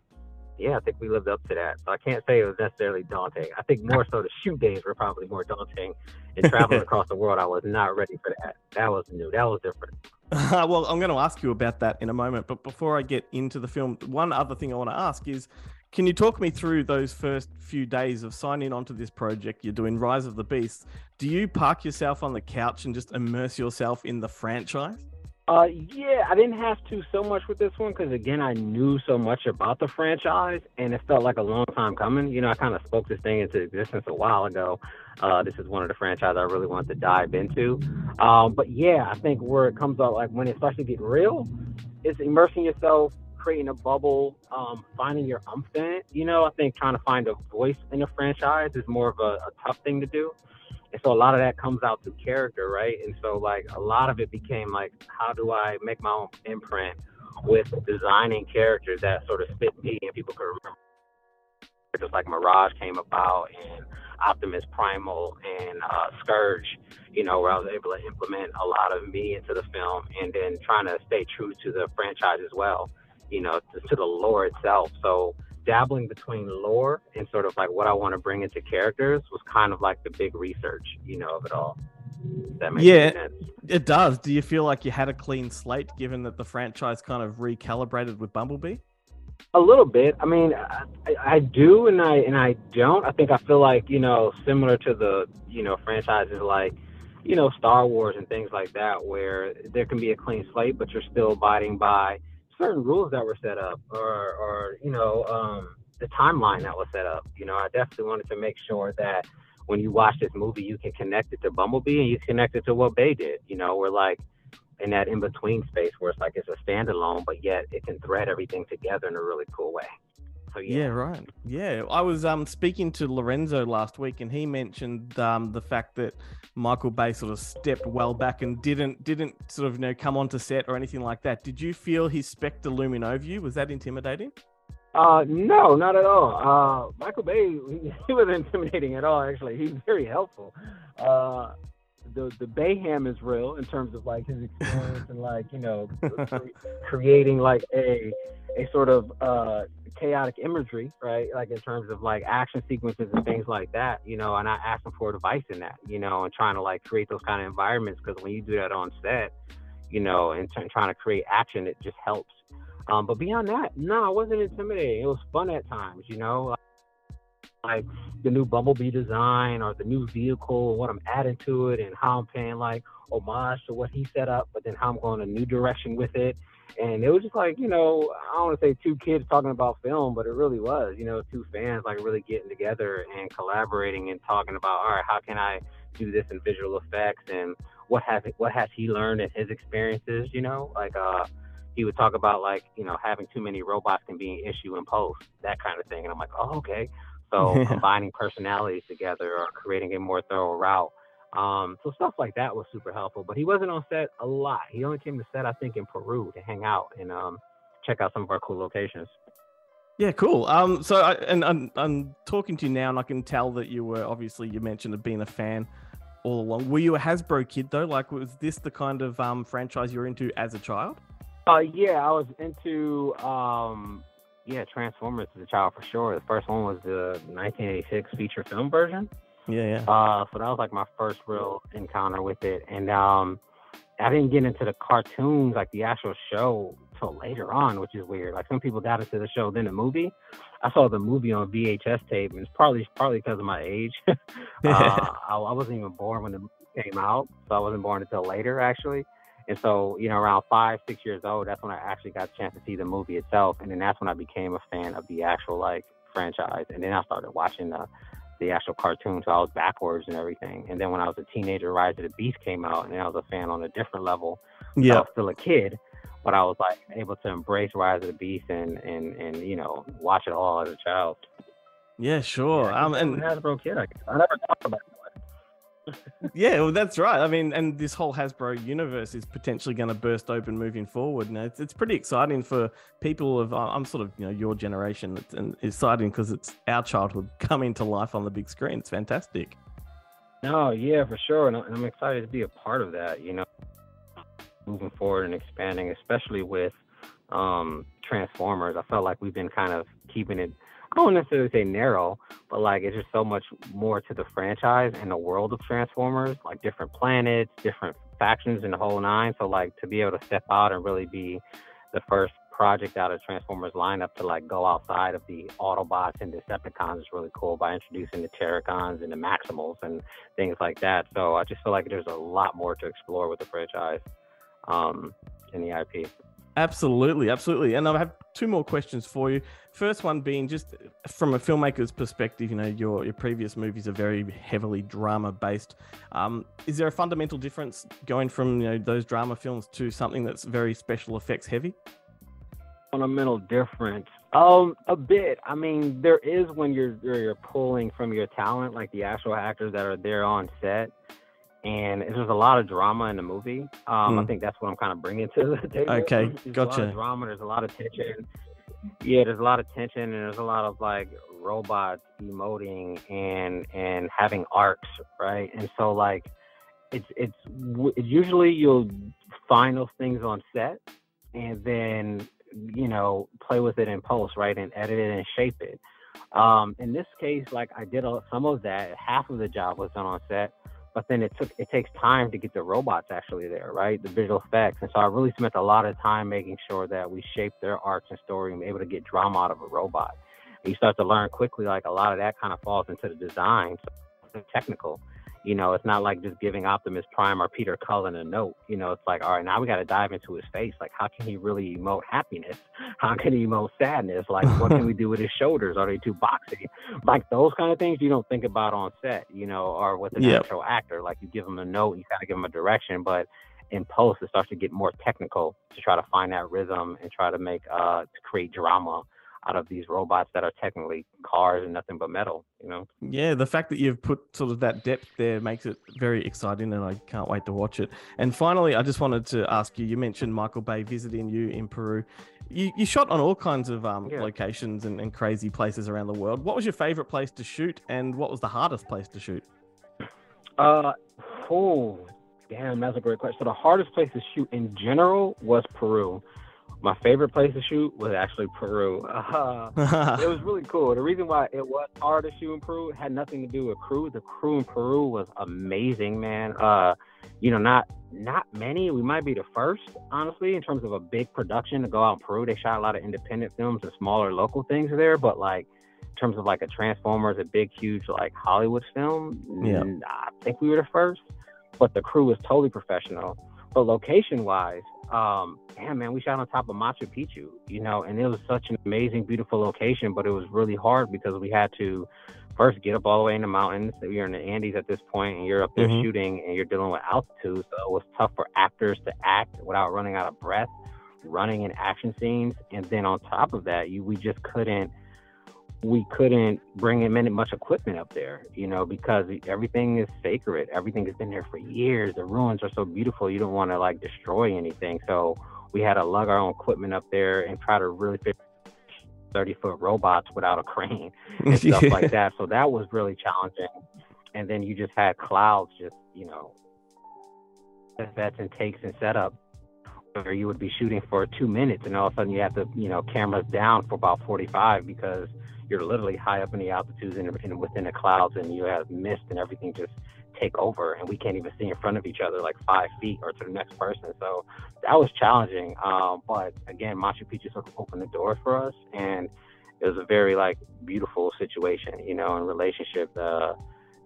yeah, I think we lived up to that. So I can't say it was necessarily daunting. I think more so the shoot days were probably more daunting. And traveling [LAUGHS] across the world, I was not ready for that. That was new. That was different. [LAUGHS] well, I'm going to ask you about that in a moment. But before I get into the film, one other thing I want to ask is can you talk me through those first few days of signing onto this project? You're doing Rise of the Beasts. Do you park yourself on the couch and just immerse yourself in the franchise? Uh, yeah, I didn't have to so much with this one because again, I knew so much about the franchise, and it felt like a long time coming. You know, I kind of spoke this thing into existence a while ago. Uh, this is one of the franchises I really wanted to dive into. Um, but yeah, I think where it comes out, like when it starts to get real, it's immersing yourself, creating a bubble, um, finding your umph. You know, I think trying to find a voice in a franchise is more of a, a tough thing to do. And so a lot of that comes out through character, right? And so like a lot of it became like, how do I make my own imprint with designing characters that sort of fit me and people could remember. Just like Mirage came about and Optimus Primal and uh, Scourge, you know, where I was able to implement a lot of me into the film and then trying to stay true to the franchise as well, you know, to, to the lore itself. So dabbling between lore and sort of like what I want to bring into characters was kind of like the big research, you know, of it all. That makes Yeah, sense. it does. Do you feel like you had a clean slate given that the franchise kind of recalibrated with Bumblebee? A little bit. I mean, I, I do and I and I don't. I think I feel like you know, similar to the you know franchises like you know Star Wars and things like that, where there can be a clean slate, but you're still abiding by certain rules that were set up, or or you know um, the timeline that was set up. You know, I definitely wanted to make sure that when you watch this movie, you can connect it to Bumblebee and you connect it to what Bay did. You know, we're like in that in between space where it's like it's a standalone, but yet it can thread everything together in a really cool way. So Yeah, right. Yeah, I was um speaking to Lorenzo last week, and he mentioned um the fact that Michael Bay sort of stepped well back and didn't didn't sort of you know come onto set or anything like that. Did you feel his specter looming over you? Was that intimidating? Uh, no, not at all. Uh, Michael Bay, [LAUGHS] he wasn't intimidating at all. Actually, he's very helpful. Uh, the the Bayhem is real in terms of like his experience and like you know [LAUGHS] cre- creating like a a sort of uh chaotic imagery, right? Like in terms of like action sequences and things like that, you know. And I asked him for advice in that, you know, and trying to like create those kind of environments because when you do that on set, you know, and t- trying to create action, it just helps. Um, but beyond that, no, it wasn't intimidating. It was fun at times, you know. Like the new Bumblebee design or the new vehicle, what I'm adding to it, and how I'm paying like homage to what he set up, but then how I'm going a new direction with it. And it was just like, you know, I don't want to say two kids talking about film, but it really was, you know, two fans like really getting together and collaborating and talking about, all right, how can I do this in visual effects and what has what has he learned in his experiences, you know, like uh he would talk about like you know having too many robots can be an issue in post that kind of thing. And i'm like oh okay so Yeah. combining personalities together or creating a more thorough route um so stuff like that was super helpful but he wasn't on set a lot he only came to set i think in peru to hang out and um check out some of our cool locations Yeah, cool. Um, so I, and I'm, I'm talking to you now, and I can tell that you were obviously you mentioned of being a fan all along. Were you a Hasbro kid though? Like, was this the kind of um franchise you were into as a child? Uh, yeah, I was into um, yeah, Transformers as a child for sure. The first one was the 1986 feature film version. Yeah, yeah. Uh, so that was like my first real encounter with it, and um, I didn't get into the cartoons like the actual show till later on, which is weird. Like some people got into the show then the movie. I saw the movie on VHS tape, and it's probably probably because of my age. [LAUGHS] uh, [LAUGHS] I, I wasn't even born when it came out, so I wasn't born until later actually. And so, you know, around five, six years old, that's when I actually got a chance to see the movie itself. And then that's when I became a fan of the actual like franchise. And then I started watching the the actual cartoon, so I was backwards and everything. And then when I was a teenager, Rise of the Beast came out, and then I was a fan on a different level. So I Yeah. was still a kid, but I was like able to embrace Rise of the Beast and and and you know watch it all as a child. Yeah, sure. um, I'm and a Hasbro kid. I. I never thought about it. Yeah, well, that's right. I mean, and this whole Hasbro universe is potentially going to burst open moving forward. And it's, it's pretty exciting for people of I'm sort of you know your generation. It's and exciting because it's our childhood [LAUGHS] coming to life on the big screen. It's fantastic. No, yeah, for sure, and I'm excited to be a part of that. You know, moving forward and expanding, especially with um, Transformers. I felt like we've been kind of keeping it. I don't necessarily say narrow, but like it's just so much more to the franchise and the world of Transformers, like different planets, different factions, and the whole nine. So like to be able to step out and really be the first project out of Transformers lineup to like go outside of the Autobots and Decepticons is really cool by introducing the Terrorcons and the Maximals and things like that. So I just feel like there's a lot more to explore with the franchise um, in the IP. Absolutely, absolutely. And I have two more questions for you. First one being just from a filmmaker's perspective, you know, your your previous movies are very heavily drama based. Um, is there a fundamental difference going from you know those drama films to something that's very special effects heavy? fundamental difference? Um, a bit. I mean, there is when you're you're you're pulling from your talent, like the actual actors that are there on set, and there's a lot of drama in the movie. Um, I Hmm. think that's what I'm kind of bringing to the [LAUGHS] table. Okay, There's a lot gotcha. of drama. There's a lot of tension. Yeah, there's a lot of tension, and there's a lot of like robots emoting and and having arcs, right? And so like, it's it's it's usually you'll find those things on set, and then you know play with it in post right and edit it and shape it um in this case like i did a, some of that half of the job was done on set but then it took it takes time to get the robots actually there right? The visual effects. And so i really spent a lot of time making sure that we shaped their arcs and story and able to get drama out of a robot. And you start to learn quickly like a lot of that kind of falls into the design so technical you know, it's not like just giving Optimus Prime or Peter Cullen a note. You know, it's like, all right, now we got to dive into his face. Like, how can he really emote happiness? [LAUGHS] How can he emote sadness? Like, what can we do with his shoulders? Are they too boxy? Like those kind of things you don't think about on set, you know, or with an Yep. actual actor. Like, you give them a note, you kind of give them a direction, but in post, it starts to get more technical to try to find that rhythm and try to make uh to create drama out of these robots that are technically cars and nothing but metal. You know. Yeah, the fact that you've put sort of that depth there makes it very exciting, and I can't wait to watch it. And finally, I just wanted to ask you: you mentioned Michael Bay visiting you in Peru. You, you shot on all kinds of um, Yeah. locations and, and crazy places around the world. What was your favorite place to shoot, and what was the hardest place to shoot? Uh, oh, damn, that's a great question. So the hardest place to shoot in general was Peru. My favorite place to shoot was actually Peru. Uh, [LAUGHS] [LAUGHS] it was really cool. The reason why it was hard to shoot in Peru had nothing to do with crew. The crew in Peru was amazing, man. Uh, you know, not not many. We might be the first, honestly, in terms of a big production to go out in Peru. They shot a lot of independent films and smaller local things there, but like in terms of like a Transformers, a big, huge like Hollywood film, Yeah. I think we were the first. But the crew was totally professional. But location wise, um, damn man, we shot on top of Machu Picchu, you know, and it was such an amazing, beautiful location. But it was really hard because we had to first get up all the way in the mountains. We are in the Andes at this point, and you're up there Mhm. shooting, and you're dealing with altitude, so it was tough for actors to act without running out of breath, running in action scenes, and then on top of that, you we just couldn't we couldn't bring in many much equipment up there, you know, because everything is sacred. Everything has been there for years. The ruins are so beautiful. You don't want to like destroy anything. So we had to lug our own equipment up there and try to really fit 30 foot robots without a crane [LAUGHS] and stuff Yeah. like that. So that was really challenging. And then you just had clouds just, you know, sets and takes and setup where you would be shooting for two minutes and all of a sudden you have to, you know, cameras down for about 45 because you're literally high up in the altitudes and, and within the clouds and you have mist and everything just take over and we can't even see in front of each other like five feet or to the next person. So that was challenging. Um, but again, Machu Picchu sort of opened the door for us and it was a very like beautiful situation, you know, and relationship. Uh,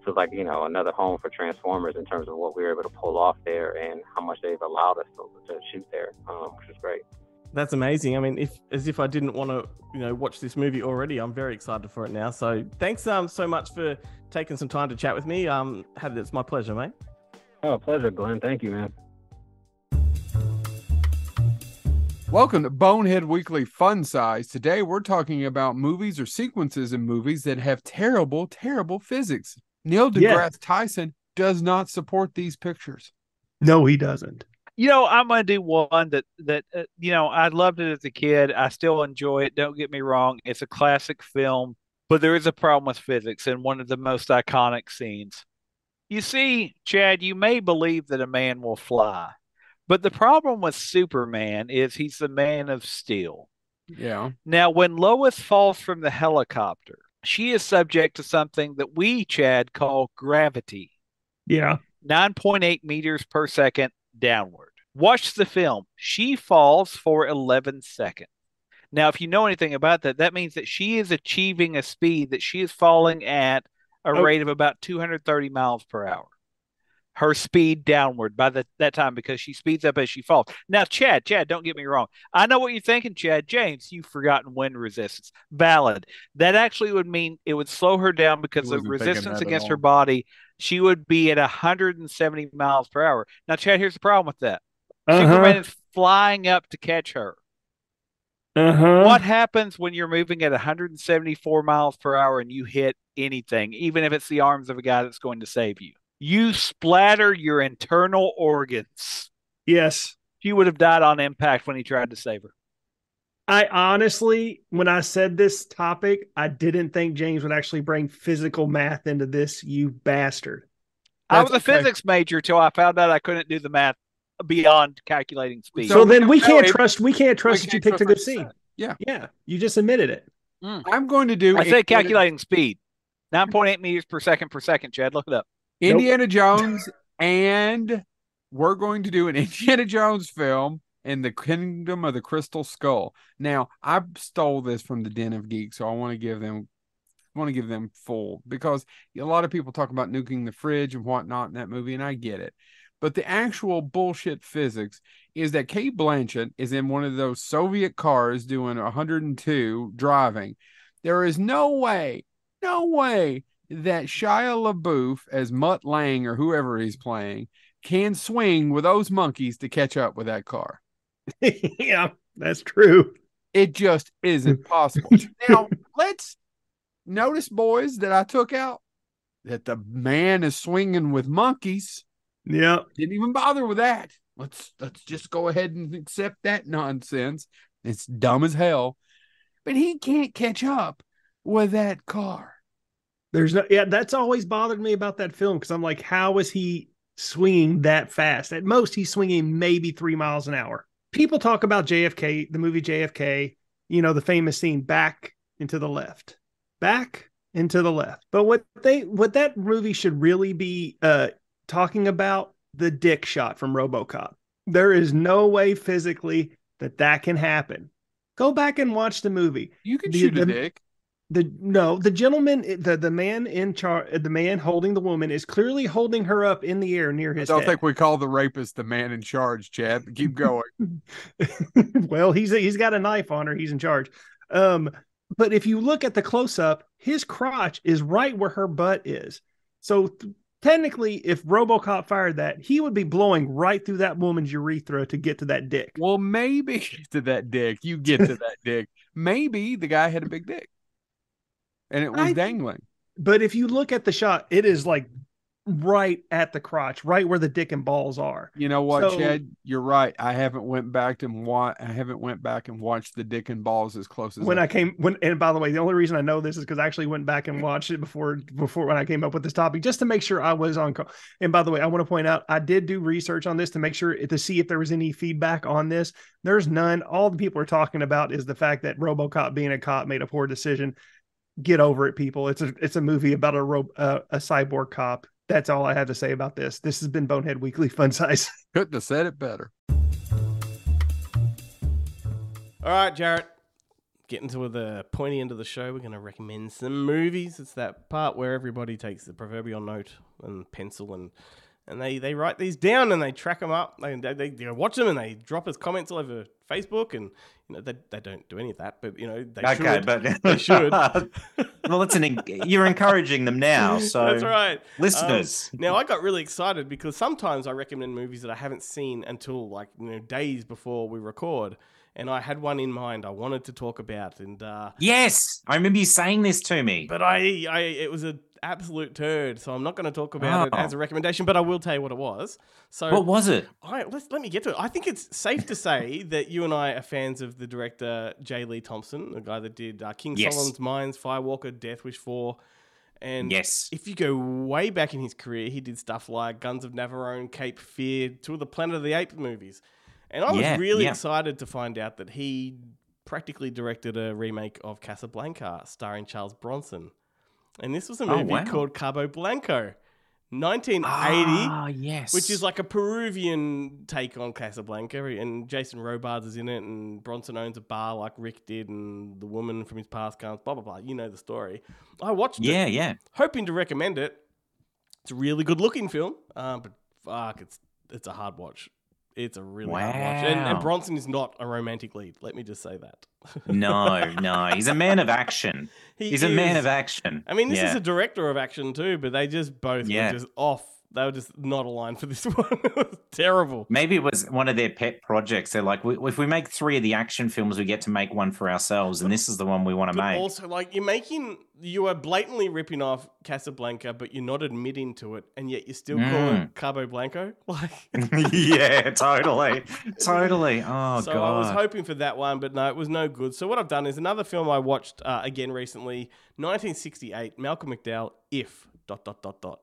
so like you know another home for Transformers in terms of what we were able to pull off there and how much they've allowed us to, to shoot there, um, which is great. That's amazing. I mean, if as if I didn't want to, you know, watch this movie already, I'm very excited for it now. So thanks um so much for taking some time to chat with me. Um, had it's my pleasure, mate. Oh, pleasure, Glenn. Thank you, man. Welcome to Bonehead Weekly Fun Size. Today we're talking about movies or sequences in movies that have terrible, terrible physics. Neil Yeah. deGrasse Tyson does not support these pictures. No, he doesn't. You know, I'm gonna do one that that uh, you know I loved it as a kid. I still enjoy it. Don't get me wrong; it's a classic film, but there is a problem with physics in one of the most iconic scenes. You see, Chad, you may believe that a man will fly, but the problem with Superman is he's the man of steel. Yeah. Now, when Lois falls from the helicopter, she is subject to something that we, Chad, call gravity. Yeah. 9.8 meters per second downward. Watch the film. She falls for 11 seconds. Now, if you know anything about that, that means that she is achieving a speed that she is falling at a Oh. rate of about 230 miles per hour. Her speed downward by the, that time because she speeds up as she falls. Now, Chad, Chad, don't get me wrong. I know what you're thinking, Chad. James, you've forgotten wind resistance. Valid. That actually would mean it would slow her down because the resistance against her body, she would be at 170 miles per hour. Now, Chad, here's the problem with that. Superman Uh-huh. is flying up to catch her. Uh-huh. What happens when you're moving at 174 miles per hour and you hit anything, even if it's the arms of a guy that's going to save you? You splatter your internal organs. Yes. She would have died on impact when he tried to save her. I honestly, when I said this topic, I didn't think James would actually bring physical math into this, you bastard. I was a That's okay. physics major till I found out I couldn't do the math beyond calculating speed. So, then we can't trust we can't trust we that you can't picked a good what you scene. Yeah. Yeah. You just admitted it. Mm. I'm going to do I said Indiana- calculating speed. 9.8 meters per second per second, Chad. Look it up. Indiana Jones, and we're going to do an [LAUGHS] Indiana Jones film in the Kingdom of the Crystal Skull. Now, I stole this from the Den of Geeks, so I want to give them want to give them full because a lot of people talk about nuking the fridge and whatnot in that movie, and I get it. But the actual bullshit physics is that Cate Blanchett is in one of those Soviet cars doing 102 driving. There is no way, no way that Shia LaBeouf as Mutt Lang or whoever he's playing can swing with those monkeys to catch up with that car. [LAUGHS] yeah, that's true. It just isn't possible. [LAUGHS] now, let's notice, boys, that I took out that the man is swinging with monkeys. Yeah. Didn't even bother with that. Let's let's just go ahead and accept that nonsense. It's dumb as hell. But he can't catch up with that car. There's no, yeah, that's always bothered me about that film because I'm like, how is he swinging that fast? At most, he's swinging maybe three miles an hour. People talk about JFK, the movie JFK, you know, the famous scene back into the left, back into the left. But what they, what that movie should really be uh, talking about the dick shot from Robocop. There is no way physically that that can happen. Go back and watch the movie. You can The- shoot a the- dick. The no the gentleman the the man in charge the man holding the woman is clearly holding her up in the air near his. I don't head. think we call the rapist the man in charge, Chad. Keep going. [LAUGHS] well he's he's got a knife on her he's in charge um but if you look at the close up his crotch is right where her butt is so th- technically if robocop fired that he would be blowing right through that woman's urethra to get to that dick well, maybe [LAUGHS] to that dick. You get to that [LAUGHS] dick. Maybe the guy had a big dick, and it was I- dangling. but if you look at the shot it is like right at the crotch right where the dick and balls are You know what, So- Chad? You're right. I haven't went back and wa- I haven't went back and watched the dick and balls as close as when I came when and by the way, the only reason I know this is because I actually went back and watched it before before when I came up with this topic just to make sure I was on. Co- and by the way, I want to point out I did do research on this to make sure to see if there was any feedback on this. There's none. All the people are talking about is the fact that RoboCop being a cop made a poor decision. Get over it, people. It's a it's a movie about a ro- uh, a cyborg cop. That's all I have to say about this. This has been Bonehead Weekly Fun Size. [LAUGHS] couldn't have said it better. All right, Jarrett. Getting to the pointy end of the show, we're going to recommend some movies. It's that part where everybody takes the proverbial note and pencil and and they, they write these down and they track them up. They, they, they, you know, watch them and they drop us comments all over Facebook. And you know they, they don't do any of that, but you know they okay, should. but [LAUGHS] they should. [LAUGHS] well, it's an you're encouraging them now. [LAUGHS] So That's right. listeners. Um, now I got really excited because sometimes I recommend movies that I haven't seen until like you know days before we record, and I had one in mind I wanted to talk about, and uh, yes, I remember you saying this to me. but I, I it was an absolute turd, so I'm not going to talk about it Oh. as a recommendation, but I will tell you what it was. So What was it? I, let's let me get to it. I think it's safe to say [LAUGHS] that you and I are fans of the director J. Lee Thompson, the guy that did uh, King Yes. Solomon's Mines, Firewalker, Death Wish Four. And Yes. if you go way back in his career, he did stuff like Guns of Navarone, Cape Fear, two of the Planet of the Apes movies. And I was Yeah, really yeah. excited to find out that he practically directed a remake of Casablanca starring Charles Bronson. And this was a Oh, movie wow. called Cabo Blanco. 1980, Ah, yes. which is like a Peruvian take on Casablanca, and Jason Robards is in it, and Bronson owns a bar like Rick did, and the woman from his past comes, blah blah blah. You know the story. I watched it, Yeah, yeah. hoping to recommend it. It's a really good looking film, uh, but fuck, it's it's a hard watch. It's a really hard watch, and, and Bronson is not a romantic lead. Let me just say that. [LAUGHS] No, no, he's a man of action. He he's a man of action. I mean, this is a director of action too, but they just both Yeah. were just off. They were just not aligned for this [LAUGHS] one. it was terrible. Maybe it was one of their pet projects. They're like, if we make three of the action films, we get to make one for ourselves, and this is the one we want to make. also, like, you're making, you are blatantly ripping off Casablanca, but you're not admitting to it, and yet you're still Mm. it Cabo Blanco. [LAUGHS] Like, [LAUGHS] yeah, totally, totally. Oh so god. I was hoping for that one, but no, it was no good. So what I've done is another film I watched uh, again recently, 1968, Malcolm McDowell, If dot dot dot dot.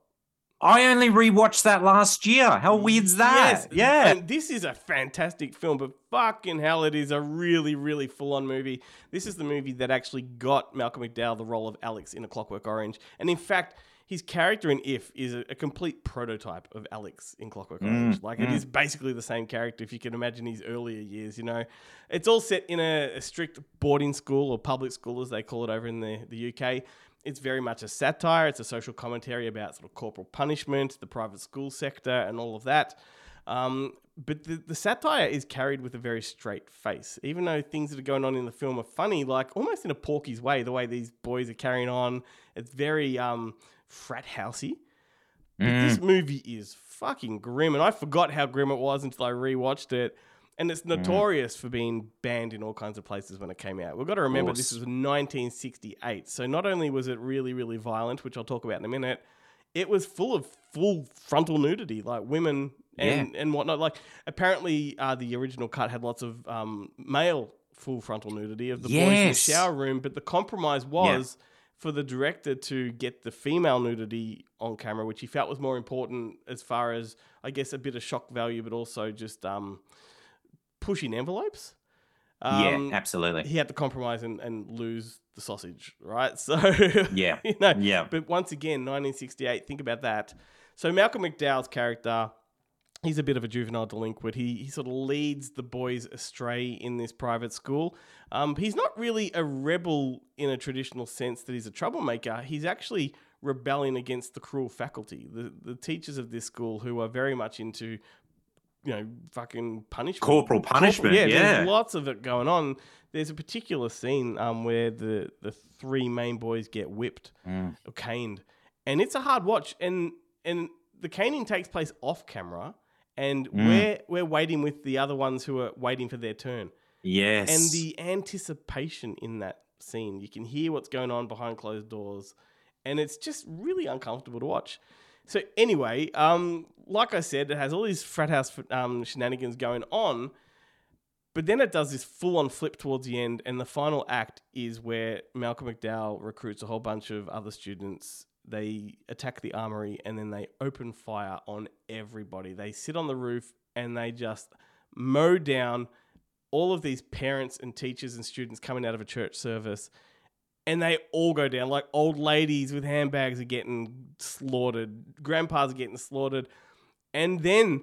I only rewatched that last year. How weird's that? Yes, Yeah. And this is a fantastic film, but fucking hell, it is a really, really full on movie. This is the movie that actually got Malcolm McDowell the role of Alex in A Clockwork Orange. And in fact, his character in If is a, a complete prototype of Alex in Clockwork Mm, Orange. Like, it mm. is basically the same character if you can imagine his earlier years, you know. It's all set in a, a strict boarding school or public school, as they call it over in the, the UK. It's very much a satire. It's a social commentary about sort of corporal punishment, the private school sector, and all of that. Um, but the, the satire is carried with a very straight face. Even though things that are going on in the film are funny, like almost in a Porky's way, the way these boys are carrying on, it's very um, frat housey. But this movie is fucking grim, and I forgot how grim it was until I rewatched it. And it's notorious for being banned in all kinds of places when it came out. We've got to remember this was 1968, so not only was it really, really violent, which I'll talk about in a minute, it was full of full frontal nudity, like women and and whatnot. Like apparently, uh, the original cut had lots of um, male full frontal nudity of the boys in the shower room, but the compromise was for the director to get the female nudity on camera, which he felt was more important as far as I guess a bit of shock value, but also just um, pushing envelopes. Um, yeah, absolutely. He had to compromise and, and lose the sausage, right? [LAUGHS] So Yeah, [LAUGHS] you know, yeah. But once again, 1968. Think about that. So Malcolm McDowell's character, he's a bit of a juvenile delinquent. He he sort of leads the boys astray in this private school. Um, he's not really a rebel in a traditional sense that he's a troublemaker. He's actually rebelling against the cruel faculty, the the teachers of this school who are very much into you know, fucking punishment. Corporal punishment, yeah, yeah. There's lots of it going on. There's a particular scene um, where the, the three main boys get whipped Mm. or caned. And it's a hard watch. And and the caning takes place off camera. And Mm. we're we're waiting with the other ones who are waiting for their turn. Yes. And the anticipation in that scene, you can hear what's going on behind closed doors, and it's just really uncomfortable to watch. So anyway, um, like I said, it has all these frat house um, shenanigans going on, but then it does this full-on flip towards the end, and the final act is where Malcolm McDowell recruits a whole bunch of other students. They attack the armory, and then they open fire on everybody. They sit on the roof and they just mow down all of these parents and teachers and students coming out of a church service and they all go down. Like old ladies with handbags are getting slaughtered. Grandpas are getting slaughtered. And then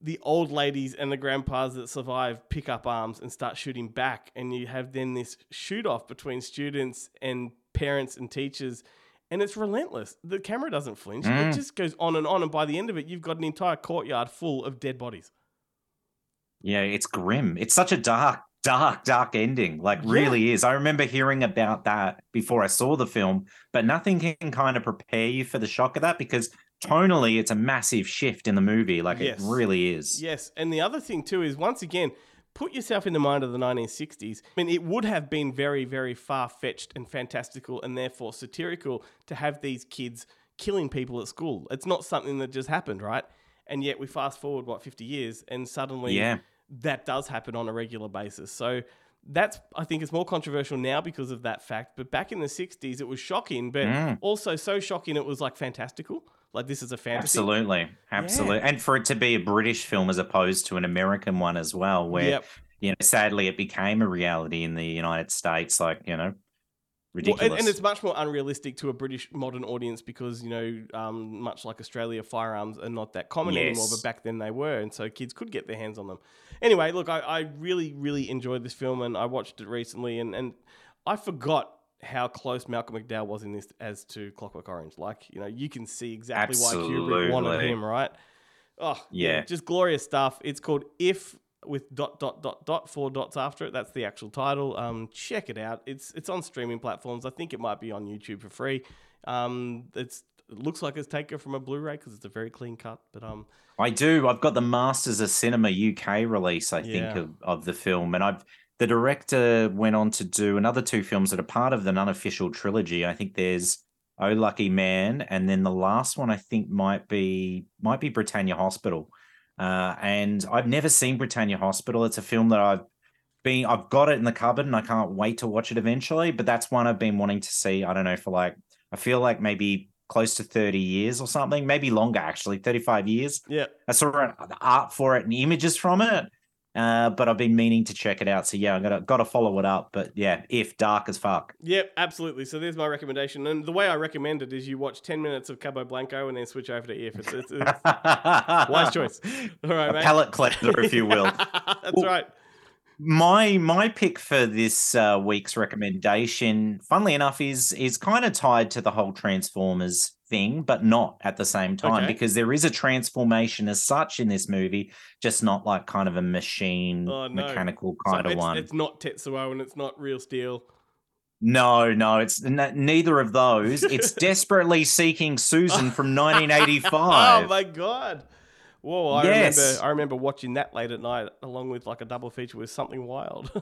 the old ladies and the grandpas that survive pick up arms and start shooting back. And you have then this shoot off between students and parents and teachers. And it's relentless. The camera doesn't flinch. Mm. it just goes on and on. And by the end of it you've got an entire courtyard full of dead bodies. Yeah, it's grim. It's such a dark, dark, dark ending. Like, really is. I remember hearing about that before I saw the film, but nothing can kind of prepare you for the shock of that because tonally, it's a massive shift in the movie. Like, Yes. it really is. Yes, and the other thing too is once again, put yourself in the mind of the 1960s. I mean, it would have been very, very far fetched and fantastical, and therefore satirical to have these kids killing people at school. It's not something that just happened, right? And yet we fast forward what 50 years, and suddenly Yeah. That does happen on a regular basis. So. That's I think it's more controversial now because of that fact. But back in the '60s, it was shocking, but Mm. also so shocking it was like fantastical. Like this is a fantasy. Absolutely. Absolutely. And for it to be a British film as opposed to an American one as well, where, Yep. you know, sadly it became a reality in the United States. Like, you know, Well, and, and it's much more unrealistic to a British modern audience because you know, um, much like Australia, firearms are not that common anymore. But back then they were, and so kids could get their hands on them. Anyway, look, I, I really, really enjoyed this film, and I watched it recently, and and I forgot how close Malcolm McDowell was in this as to Clockwork Orange. Like, you know, you can see exactly why Kubrick wanted him, right? Oh, Yeah. just glorious stuff. It's called If with dot dot dot dot four dots after it. That's the actual title. Um, check it out. It's it's on streaming platforms. I think it might be on YouTube for free. Um, it's it looks like it's taken from a Blu-ray because it's a very clean cut. But um, I do. I've got the Masters of Cinema UK release, I think, of, of the film. And I've the director went on to do another two films that are part of an unofficial trilogy. I think there's Oh Lucky Man, and then the last one I think might be might be Britannia Hospital. Uh, and I've never seen Britannia Hospital. It's a film that I've been I've got it in the cupboard and I can't wait to watch it eventually. But that's one I've been wanting to see. I don't know for like I feel like maybe close to 30 years or something, maybe longer actually, 35 years. Yeah. I saw the art for it and images from it. Uh, but I've been meaning to check it out. So yeah, I gotta gotta follow it up. But yeah, if dark as fuck. Yep, absolutely. So there's my recommendation, and the way I recommend it is you watch ten minutes of Cabo Blanco and then switch over to If. It's, it's, it's [LAUGHS] wise choice. All right, A mate. palate cleanser, if you will. [LAUGHS] That's right. My my pick for this uh, week's recommendation, funnily enough, is is kind of tied to the whole Transformers thing, but not at the same time Okay. because there is a transformation as such in this movie, just not like kind of a machine Oh, no. mechanical So kind of it's, one. It's not Tetsuo and it's not real steel. No, no, it's n- neither of those. It's [LAUGHS] desperately seeking Susan from 1985. [LAUGHS] Oh my god! Whoa, I Yes. remember I remember watching that late at night along with like a double feature with something wild. [LAUGHS]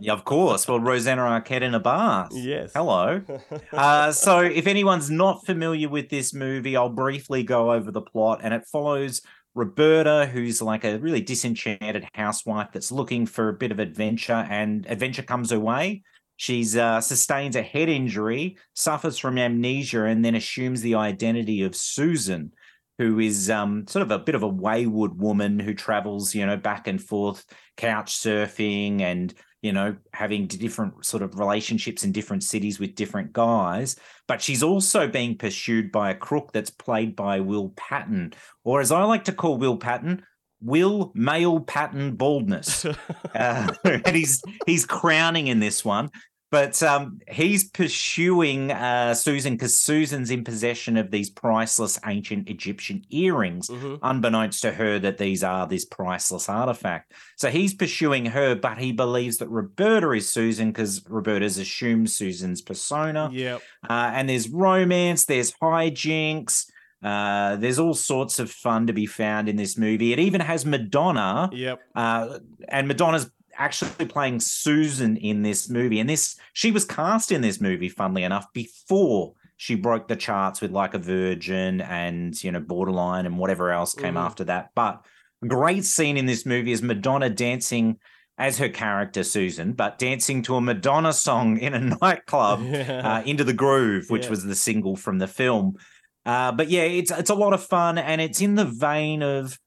Yeah, of course. Well, Rosanna Arquette in a bath. Yes. Hello. [LAUGHS] Uh, so, if anyone's not familiar with this movie, I'll briefly go over the plot. And it follows Roberta, who's like a really disenchanted housewife that's looking for a bit of adventure, and adventure comes her way. She's uh, sustains a head injury, suffers from amnesia, and then assumes the identity of Susan, who is um, sort of a bit of a wayward woman who travels, you know, back and forth, couch surfing and you know, having different sort of relationships in different cities with different guys. But she's also being pursued by a crook that's played by Will Patton, or as I like to call Will Patton, Will Male Patton Baldness. [LAUGHS] uh, [LAUGHS] and he's he's crowning in this one. But um, he's pursuing uh, Susan because Susan's in possession of these priceless ancient Egyptian earrings, unbeknownst to her that these are this priceless artifact. So he's pursuing her, but he believes that Roberta is Susan because Roberta's assumed Susan's persona. Yep. Uh, and there's romance, there's hijinks. Uh, there's all sorts of fun to be found in this movie. It even has Madonna. Yep. Uh, and Madonna's actually playing Susan in this movie. And this she was cast in this movie, funnily enough, before she broke the charts with like a Virgin and you know Borderline and whatever else came Mhm. after that. But great scene in this movie is Madonna dancing as her character Susan, but dancing to a Madonna song in a [LAUGHS] nightclub [LAUGHS] uh, into the groove, which Yeah. was the single from the film. Uh, but yeah, it's it's a lot of fun, and it's in the vein of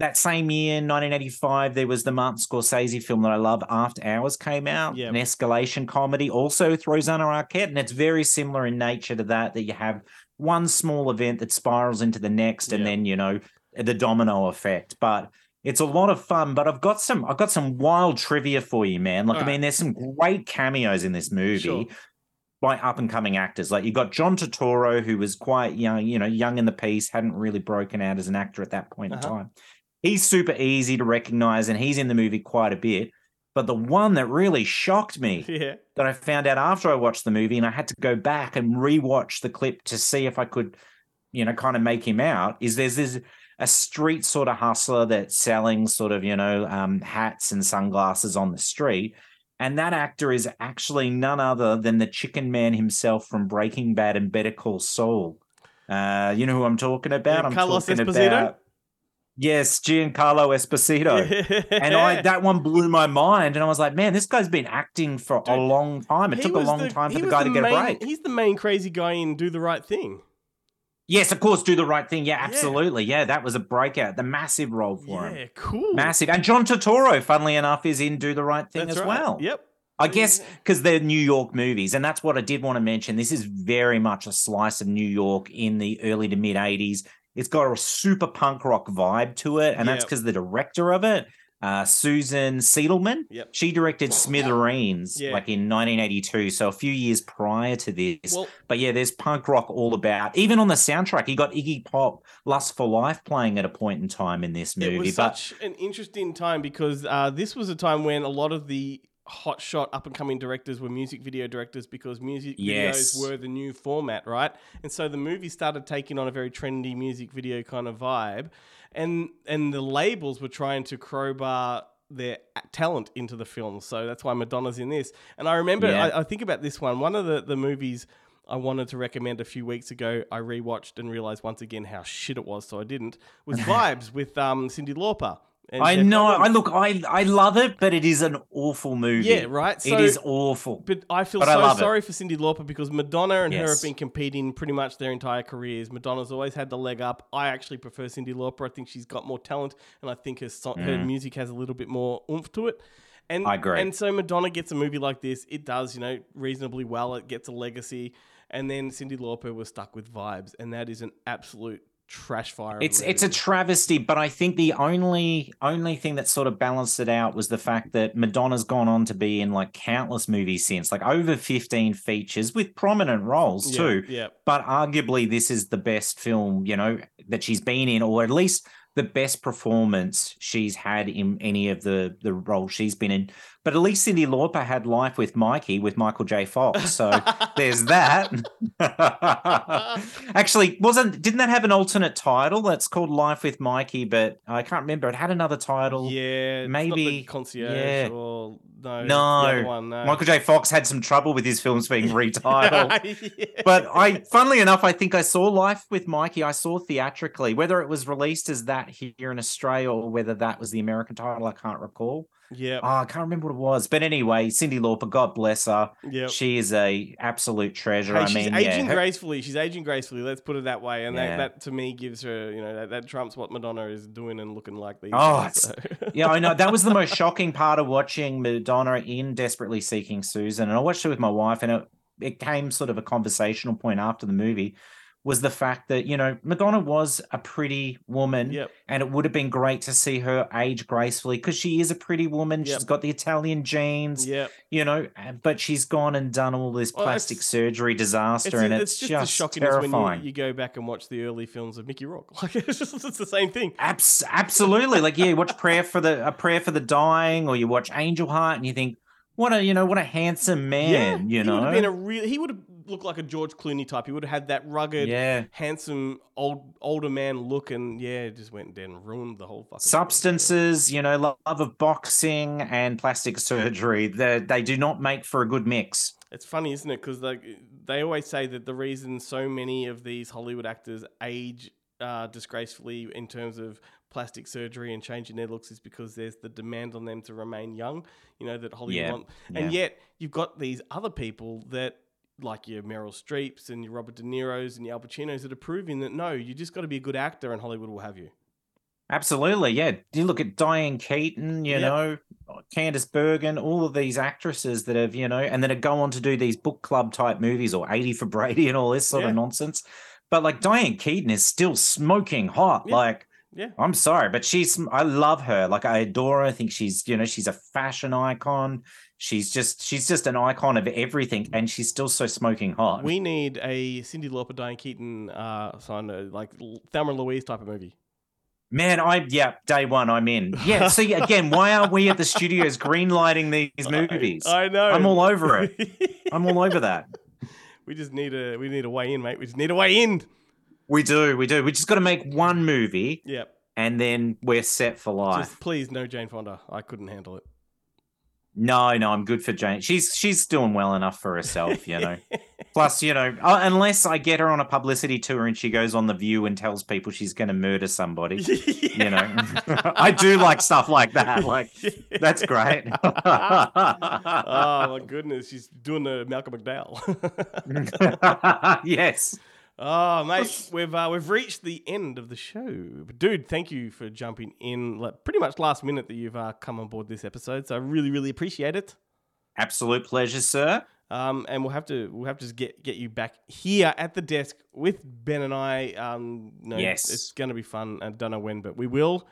that same year, 1985. There was the Martin Scorsese film that I love, After Hours, came out, Yep. an escalation comedy, also with Rosanna Arquette, and it's very similar in nature to that. That you have one small event that spirals into the next, and Yeah. then you know the domino effect. But it's a lot of fun. But I've got some I've got some wild trivia for you, man. Like I All right. mean, there's some great cameos in this movie Sure. by up and coming actors. Like you got John Turturro, who was quite young, you know, young in the piece, hadn't really broken out as an actor at that point Uh-huh. in time. He's super easy to recognize, and he's in the movie quite a bit. But the one that really shocked me [LAUGHS] Yeah. that I found out after I watched the movie, and I had to go back and rewatch the clip to see if I could, you know, kind of make him out, is there's this a street sort of hustler that's selling sort of, you know, um, hats and sunglasses on the street. And that actor is actually none other than the chicken man himself from Breaking Bad and Better Call Saul. Uh, you know who I'm talking about? Yeah, I'm Carlos talking Esposito? about Yes, Giancarlo Esposito. [LAUGHS] and I that one blew my mind. And I was like, man, this guy's been acting for a long time. It took a long the- time for the guy to get main, a break. He's the main crazy guy in Do the Right Thing. Yes, of course, do the right thing. Yeah, absolutely. Yeah, that was a breakout. The massive role for him. Yeah, cool. Massive. And John Turturro, funnily enough, is in Do the Right Thing That's as right. well. Yep. I guess because they're New York movies, and that's what I did want to mention. This is very much a slice of New York in the early to mid 80s. It's got a super punk rock vibe to it, and that's because the director of it, uh, Susan Seidelman, Yep. she directed Smithereens Yeah. like in 1982, so a few years prior to this. Well- but yeah, there's punk rock all about. Even on the soundtrack, you got Iggy Pop, "Lust for Life" playing at a point in time in this movie. It was but such an interesting time because uh, this was a time when a lot of the hotshot up and coming directors were music video directors because music Yes. videos were the new format, right? And so the movie started taking on a very trendy music video kind of vibe, and and the labels were trying to crowbar their talent into the film. So that's why Madonna's in this. And I remember, Yeah. I, I think about this one. One of the the movies. I wanted to recommend a few weeks ago. I rewatched and realized once again how shit it was, so I didn't. Was [LAUGHS] Vibes with um, Cyndi Lauper. And I know. I look. I I love it, but it is an awful movie. Yeah, right. So, it is awful. But I feel But I so it. sorry for Cyndi Lauper because Madonna and her have been competing pretty much their entire careers. Madonna's always had the leg up. I actually prefer Cyndi Lauper. I think she's got more talent, and I think her so- her Mm. music has a little bit more oomph to it. And I agree. And so Madonna gets a movie like this. It does, you know, reasonably well. It gets a legacy, and then Cyndi Lauper was stuck with vibes, and that is an absolute trash fire. It's it's a travesty, but I think the only only thing that sort of balanced it out was the fact that Madonna's gone on to be in like countless movies since, like over fifteen features with prominent roles Yeah, too. yeah. But arguably, this is the best film you know that she's been in, or at least the best performance she's had in any of the the roles she's been in. But at least Cyndi Lauper had Life with Mikey with Michael J. Fox. So there's that. [LAUGHS] Actually, wasn't didn't that have an alternate title that's called Life with Mikey? But I can't remember. It had another title. Yeah, maybe the concierge Yeah. or no, No, one, no. Michael J. Fox had some trouble with his films being [LAUGHS] retitled. [LAUGHS] But I, funnily enough, I think I saw Life with Mikey. I saw theatrically, whether it was released as that here in Australia or whether that was the American title, I can't recall. Yeah. Oh, I can't remember what it was. But anyway, Cyndi Lauper, God bless her. Yep. She is a absolute treasure. Hey, I she's mean, aging yeah, gracefully. She's aging gracefully. Let's put it that way. And Yeah. that, that to me gives her, you know, that, that trumps what Madonna is doing and looking like these Oh, days. so. [LAUGHS] yeah, I know. That was the most shocking part of watching Madonna in Desperately Seeking Susan. And I watched it with my wife, and it, it came sort of a conversational point after the movie was the fact that, you know, Madonna was a pretty woman. Yep. And it would have been great to see her age gracefully because she is a pretty woman. She's got the Italian genes, Yep. you know, but she's gone and done all this plastic it's- surgery disaster. It's, and it's it's, just, just shocking terrifying. when you, you go back and watch the early films of Mickey Rourke. [LAUGHS] Like it's just it's the same thing. Abs- absolutely. Like, yeah, you watch Prayer for the a Prayer for the Dying, or you watch Angel Heart, and you think, what a you know, what a handsome man. you know. he would have been a real. He would have looked like a George Clooney type. He would have had that rugged, Yeah. handsome old older man look, and yeah, just went dead and ruined the whole fucking. substances, you know, love of boxing and plastic surgery. They they do not make for a good mix. It's funny, isn't it? Because like they always say that the reason so many of these Hollywood actors age uh, disgracefully in terms of plastic surgery and changing their looks is because there's the demand on them to remain young. You know that Hollywood Yeah, want, and yeah. yet you've got these other people that. Like your Meryl Streeps and your Robert De Niro's and your Al Pacinos that are proving that no, you just got to be a good actor and Hollywood will have you. Absolutely, yeah. You look at Diane Keaton, you Yep. know, Candice Bergen, all of these actresses that have, you know, and then go on to do these book club type movies or 80 for Brady [LAUGHS] and all this sort Yeah. of nonsense. But like Diane Keaton is still smoking hot. Yeah. Like, Yeah. I'm sorry, but she's, I love her. Like, I adore her. I think she's, you know, she's a fashion icon. She's just, she's just an icon of everything. And she's still so smoking hot. We need a Cyndi Lauper, Diane Keaton, uh, sign uh, like Thelma and Louise type of movie. Man, I yeah, day one, I'm in. Yeah, see again, why aren't we at the studios greenlighting these [LAUGHS] movies? I know. I'm all over it. [LAUGHS] I'm all over that. We just need a we need a way in, mate. We just need a way in. We do, we do. We just got to make one movie, Yep. and then we're set for life. Just please, no Jane Fonda. I couldn't handle it. No, no, I'm good for Jane. She's she's doing well enough for herself, you know. [LAUGHS] Plus, you know, uh, unless I get her on a publicity tour and she goes on the View and tells people she's going to murder somebody, [LAUGHS] you know, [LAUGHS] I do like stuff like that. Like that's great. oh my goodness, she's doing the Malcolm McDowell. yes. Oh mate, we've uh, we've reached the end of the show, But dude. Thank you for jumping in, like, pretty much last minute that you've uh, come on board this episode. So I really, really appreciate it. Absolute pleasure, sir. Um, and we'll have to we'll have to get get you back here at the desk with Ben and I. Um, no, Yes. it's going to be fun. I don't know when, but we will.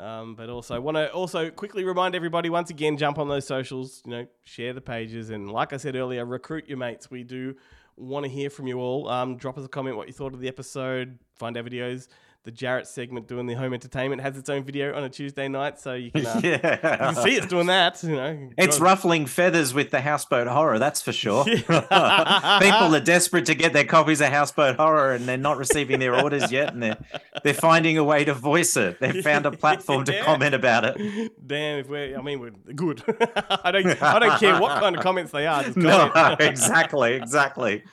Um, but also want to also quickly remind everybody once again, jump on those socials. You know, share the pages, and like I said earlier, recruit your mates. We do want to hear from you all. Um, drop us a comment what you thought of the episode. Find our videos. The Jarrett segment doing the home entertainment has its own video on a Tuesday night, so you [LAUGHS] can, uh, you can see it's doing that. You know, It's ruffling feathers with the houseboat horror, that's for sure. [LAUGHS] [LAUGHS] People are desperate to get their copies of houseboat horror and they're not receiving their orders yet, and they're they're finding a way to voice it. They've found a platform to comment about it. Damn, if we're, I mean, we're good. I don't, I don't care what kind of comments they are. No, exactly, exactly.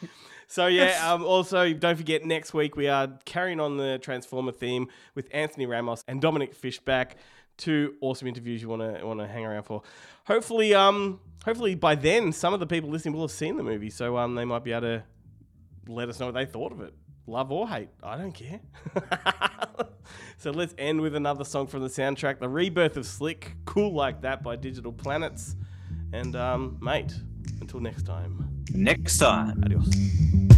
So yeah. Um, also, don't forget next week we are carrying on the Transformer theme with Anthony Ramos and Dominique Fishback. Two awesome interviews you want to want to hang around for. Hopefully, um, hopefully by then some of the people listening will have seen the movie, so um, they might be able to let us know what they thought of it, love or hate. I don't care. [LAUGHS] so let's end with another song from the soundtrack, "The Rebirth of Slick," "Cool Like That" by Digable Planets. And um, mate, until next time. Next time. Adios.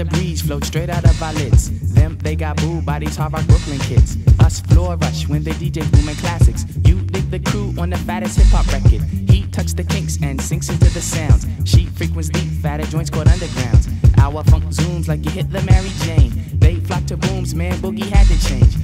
The breeze float straight out of our lids. Them, they got booed by these hard rock Brooklyn kids. Us floor rush when they DJ booming classics. You dig the crew on the fattest hip hop record. He tucks the kinks and sinks into the sounds. She frequents deep, fatter joints called undergrounds. Our funk zooms like you hit the Mary Jane. They flock to booms, man, boogie had to change.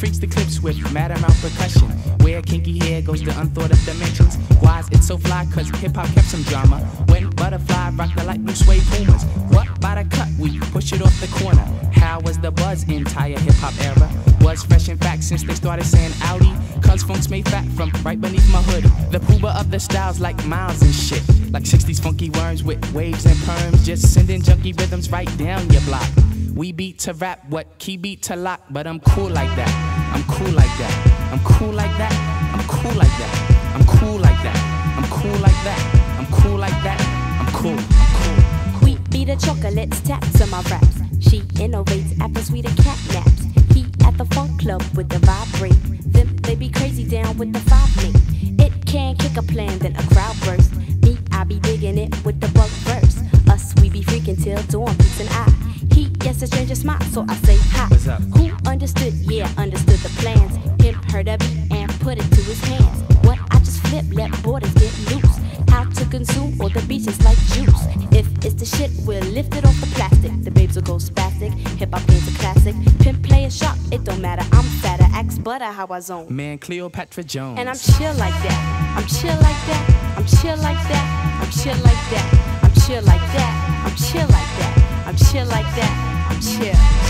Freaks the clips with mad amount percussion? Where kinky hair goes to unthought of dimensions. Why's it so fly? Cause hip hop kept some drama. When butterfly rock the light blue suede pumas. What by the cut? We push it off the corner. How was the buzz entire hip hop era? Was fresh in fact since they started saying Audi. Cause funk's made fat from right beneath my hood. The pooba of the styles like miles and shit. Like 60s funky worms with waves and perms. Just sending junky rhythms right down your block. We beat to rap, what key beat to lock, but I'm cool like that. I'm cool like that. I'm cool like that. I'm cool like that. I'm cool like that. I'm cool like that. I'm cool like that. I'm cool. I'm cool. We be the chocolates, taps on my raps. She innovates after sweeter cat naps. He at the funk club with the vibrate. Them they be crazy down with the five me. It can kick a plan, then a crowd burst. Be digging it with the bug verse. Us, we be freaking till dawn, peace and I. He gets a stranger smile, so I say hi. What's up? Who understood? Yeah, understood the plans. Pimp heard of it and put it to his hands. What I just flip, let borders get loose. How to consume all the beaches like juice. If it's the shit, we'll lift it off the plastic. The babes will go spastic. Hip hop game's a classic. Pimp play a sharp, it don't matter. I'm fatter, axe butter, how I zone. Man, Cleopatra Jones. And I'm chill like that. I'm chill like that. I'm chill like that. I'm chill like that. I'm chill like that. I'm chill like that. I'm chill like that. I'm chill.